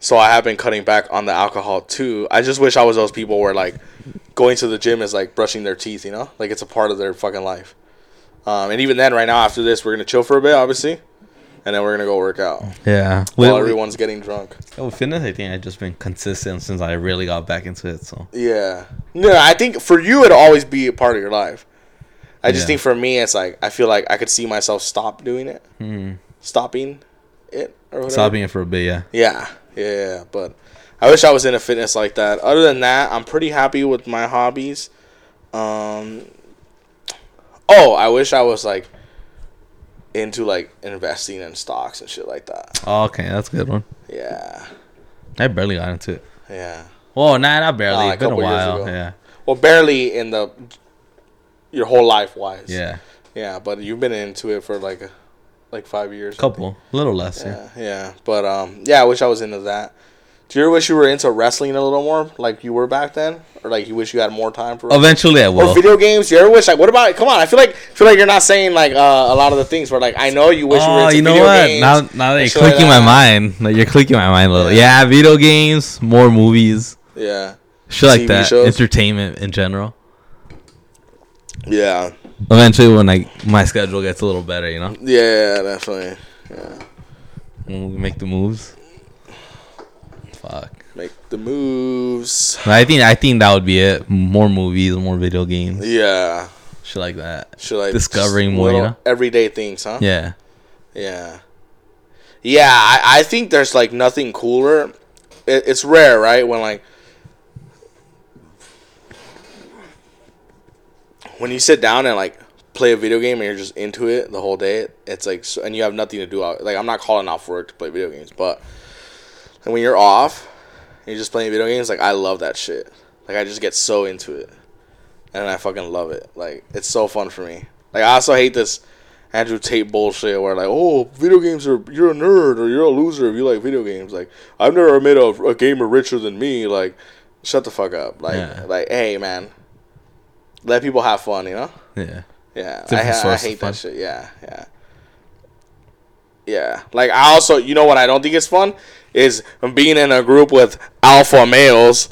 So I have been cutting back on the alcohol too. I just wish I was those people where like going to the gym is like brushing their teeth. You know, like it's a part of their fucking life. Um, and even then, right now after this, we're gonna chill for a bit, obviously, and then we're gonna go work out Yeah. while With, everyone's getting drunk. with fitness, I think I've just been consistent since I really got back into it. So Yeah. No, I think for you it'll always be a part of your life. I just Yeah. think for me it's like I feel like I could see myself stop doing it. hmm. Stopping it or whatever. stopping it for a bit. Yeah. Yeah. Yeah, yeah, but I wish I was in a fitness like that. Other than that, I'm pretty happy with my hobbies. Um Oh, I wish I was like into like investing in stocks and shit like that. Oh, okay, that's a good one. Yeah. I barely got into it. Yeah. Well, nah, not barely. A it's been a while. ago. Yeah. Well, barely in the your whole life wise. Yeah. Yeah, but you've been into it for like a, like five years. Couple, a little less. Yeah. Yeah, yeah. But um, yeah, I wish I was into that. Do you ever wish you were into wrestling a little more, like you were back then, or like you wish you had more time for? Eventually, I will. or video games. Do you ever wish like what about? Come on, I feel like feel like you're not saying like uh, a lot of the things. Where like I know you wish you were Oh, into you know video what? games. Now, now that you're shit like clicking my mind, like you're clicking my mind a little. Yeah. Yeah, video games, more movies, Yeah, shit like TV that. shows. Entertainment in general. yeah, Eventually, when like my schedule gets a little better, you know, yeah, definitely. Yeah, when we make the moves. Fuck. make the moves. I think I think that would be it. More movies, more video games, Yeah, shit like that. should like Discovering more, you know? everyday things, huh? Yeah. Yeah. Yeah, I, I think there's like nothing cooler. It, it's rare, right? When like when you sit down and like play a video game and you're just into it the whole day. It's like so, and you have nothing to do. Like I'm not calling off work to play video games, but and when you're off and you're just playing video games, like I love that shit. Like I just get so into it, and I fucking love it. Like it's so fun for me. Like I also hate this Andrew Tate bullshit where like, oh, video games are you're a nerd or you're a loser if you like video games. Like I've never met a, a gamer richer than me. Like shut the fuck up. Like Yeah. like hey man, let people have fun. You know. Yeah. Yeah, I, I hate that shit. Yeah, yeah, yeah. Like I also, you know what I don't think is fun is being in a group with alpha males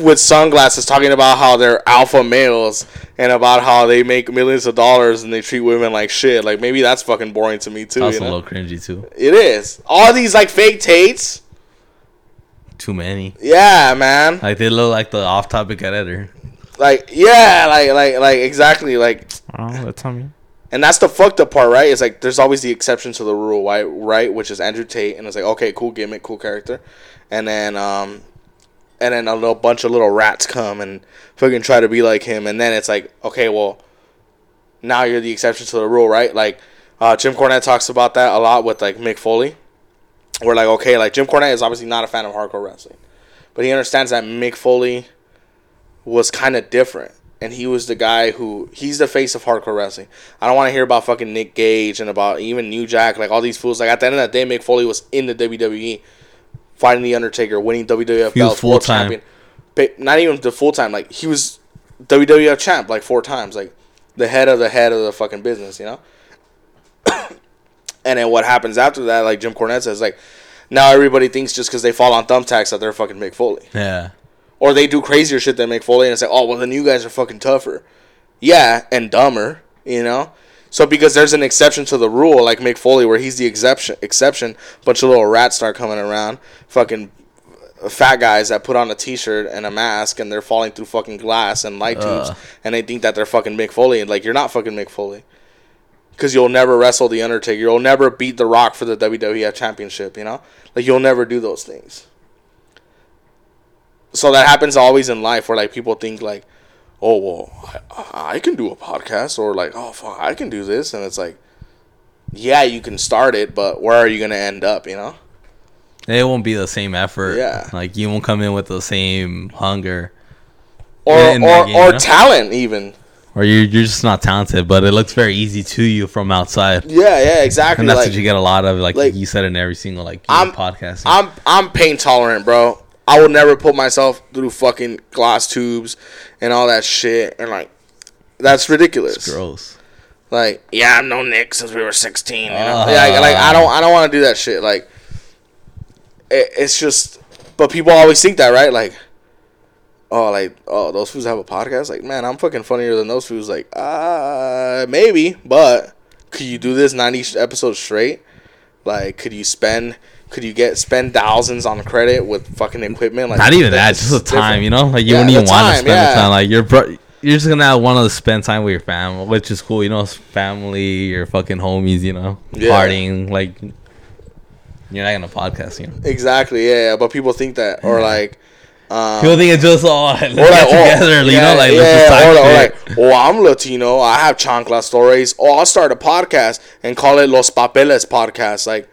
with sunglasses talking about how they're alpha males and about how they make millions of dollars and they treat women like shit. Like maybe that's fucking boring to me too. That's you a little cringy too. It is all these like fake Tates. Too many. Yeah, man. Like they look like the off-topic editor. Like yeah, like like like exactly like Oh, that's on me. And that's the fucked up part, right? It's like there's always the exception to the rule, right? Right, which is Andrew Tate, and it's like okay, cool gimmick, cool character, and then um, and then a little bunch of little rats come and fucking try to be like him, and then it's like okay, well, now you're the exception to the rule, right? Like uh, Jim Cornette talks about that a lot with like Mick Foley. We're like okay, like Jim Cornette is obviously not a fan of hardcore wrestling, but he understands that Mick Foley was kind of different. And he was the guy who he's the face of hardcore wrestling. I don't want to hear about fucking Nick Gage and about even New Jack, like all these fools. Like at the end of the day, Mick Foley was in the WWE, fighting the Undertaker, winning WWF He was full-time. champion. But not even the full time. Like he was WWF champ like four times, like the head of the head of the fucking business, you know. [COUGHS] and then what happens after that? Like Jim Cornette says, like now everybody thinks just because they fall on thumbtacks that they're fucking Mick Foley Yeah. Or they do crazier shit than Mick Foley, and it's like, oh, well, then you guys are fucking tougher. Yeah, and dumber, you know? So because there's an exception to the rule, like Mick Foley, where he's the exception, exception, bunch of little rats start coming around, fucking fat guys that put on a t-shirt and a mask, and they're falling through fucking glass and light uh. tubes, and they think that they're fucking Mick Foley, and like, you're not fucking Mick Foley. Because you'll never wrestle the Undertaker. You'll never beat The Rock for the WWF Championship, you know? Like, you'll never do those things so that happens always in life where like people think like oh well I, I can do a podcast or like oh fuck i can do this and it's like yeah you can start it but where are you gonna end up you know It won't be the same effort. Yeah. Like you won't come in with the same hunger. or or, game, or you know? talent even Or you're you're just not talented, but it looks very easy to you from outside. yeah yeah exactly And that's like, what you get a lot of, like, like, you said in every single like I'm- podcast. i'm i'm pain tolerant bro i will never put myself through fucking glass tubes and all that shit and like that's ridiculous gross. Like, yeah, I've known Nick since we were sixteen. You know? Ah. like, like I don't, I don't want to do that shit. Like, it, it's just, but people always think that, right? Like, oh, like, oh, those fools have a podcast. Like, man, I'm fucking funnier than those fools. Like, uh, maybe, but could you do this ninety episodes straight? Like, could you spend? Could you get spend thousands on credit with fucking equipment? Like, Not even that, just the time, different. you know? Like you Yeah, wouldn't even want to spend yeah. the time. Like you're bro- you're just gonna want to spend time with your family, which is cool, you know, family, your fucking homies, you know, Yeah. partying. Like you're not gonna podcast, you know. Exactly, yeah, yeah. But people think that, or like, um, People think it's just oh, let's [LAUGHS] or get like, oh, together, you yeah, know, like yeah, let's just talk or, or like, oh, I'm Latino. I have chancla stories. Oh, I'll start a podcast and call it Los Papeles Podcast. Like,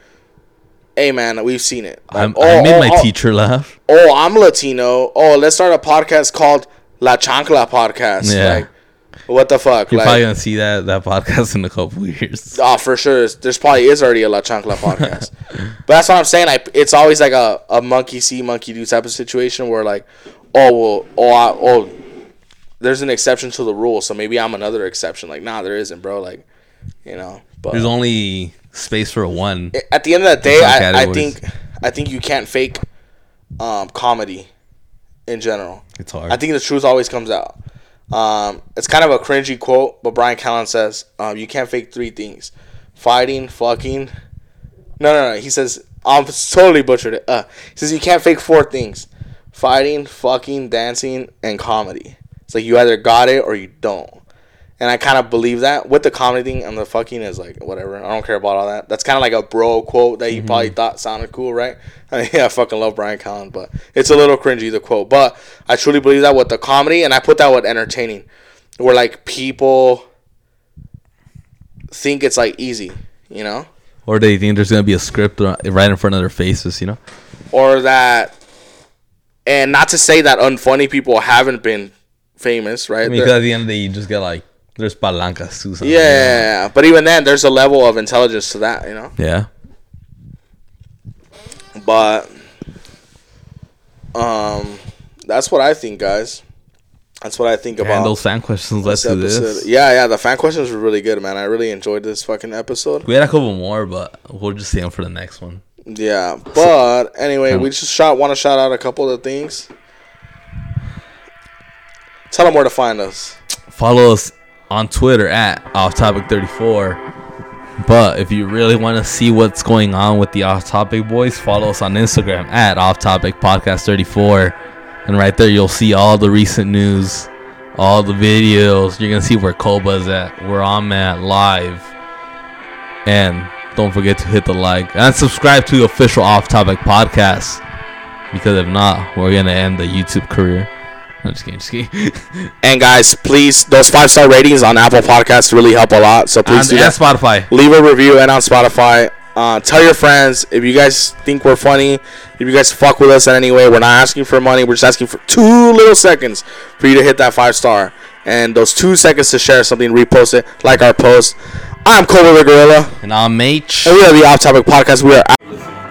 hey, man, we've seen it. Like, I'm, oh, I made oh, my oh, teacher laugh. Oh, I'm Latino. Oh, let's start a podcast called La Chancla Podcast. Yeah. Like, what the fuck? You're like, probably gonna see that that podcast [LAUGHS] in a couple years. Oh, for sure. There's probably is already a La Chancla podcast. [LAUGHS] but that's what I'm saying. I, it's always like a, a monkey see, monkey do type of situation where, like, oh, well, oh, I, oh, there's an exception to the rule. So maybe I'm another exception. Like, nah, there isn't, bro. Like, you know. But There's only space for one. at the end of the day, I, I think I think you can't fake um, comedy in general. It's hard. I think the truth always comes out. Um, it's kind of a cringy quote, but Bryan Callen says um, you can't fake three things: fighting, fucking. No, no, no. He says I'm totally butchered it. Uh, he says you can't fake four things: fighting, fucking, dancing, and comedy. It's like you either got it or you don't. And I kind of believe that with the comedy thing and the fucking is like whatever. I don't care about all that. That's kind of like a bro quote that you probably mm-hmm. thought sounded cool, right? [LAUGHS] I mean, yeah, I fucking love Bryan Callen, but it's a little cringy the quote. But I truly believe that with the comedy, and I put that with entertaining, where like people think it's like easy, you know, or they think there's gonna be a script right in front of their faces, you know. or that And not to say that unfunny people haven't been famous, right? I mean, because at the end of the day, you just get like there's palancas too. sometimes, yeah, but even then, there's a level of intelligence to that, you know. Yeah. But um, that's what I think, guys. That's what I think And about those fan questions led to episode. this. Yeah, yeah, the fan questions were really good, man. I really enjoyed this fucking episode. We had a couple more, but we'll just see them for the next one. Yeah, but anyway, we just shot want to shout out a couple of things. Tell them where to find us. Follow us on Twitter at Off Topic 34. But if you really want to see what's going on with the Off Topic Boys, follow us on Instagram at Off Topic Podcast 34. And right there, you'll see all the recent news, all the videos. You're going to see where Koba's at, where I'm at live. And don't forget to hit the like and subscribe to the official Off Topic Podcast. Because if not, we're going to end the YouTube career. I'm just kidding, just kidding. [LAUGHS] And guys, please, those five star ratings on Apple Podcasts really help a lot. So please do that. Spotify. Leave a review and on Spotify. Uh, tell your friends if you guys think we're funny. If you guys fuck with us in any way, we're not asking for money. We're just asking for two little seconds for you to hit that five star. And those two seconds to share something, repost it, like our post. I'm Cobra the Gorilla. And I'm H. And we are the Off Topic Podcast. We are out.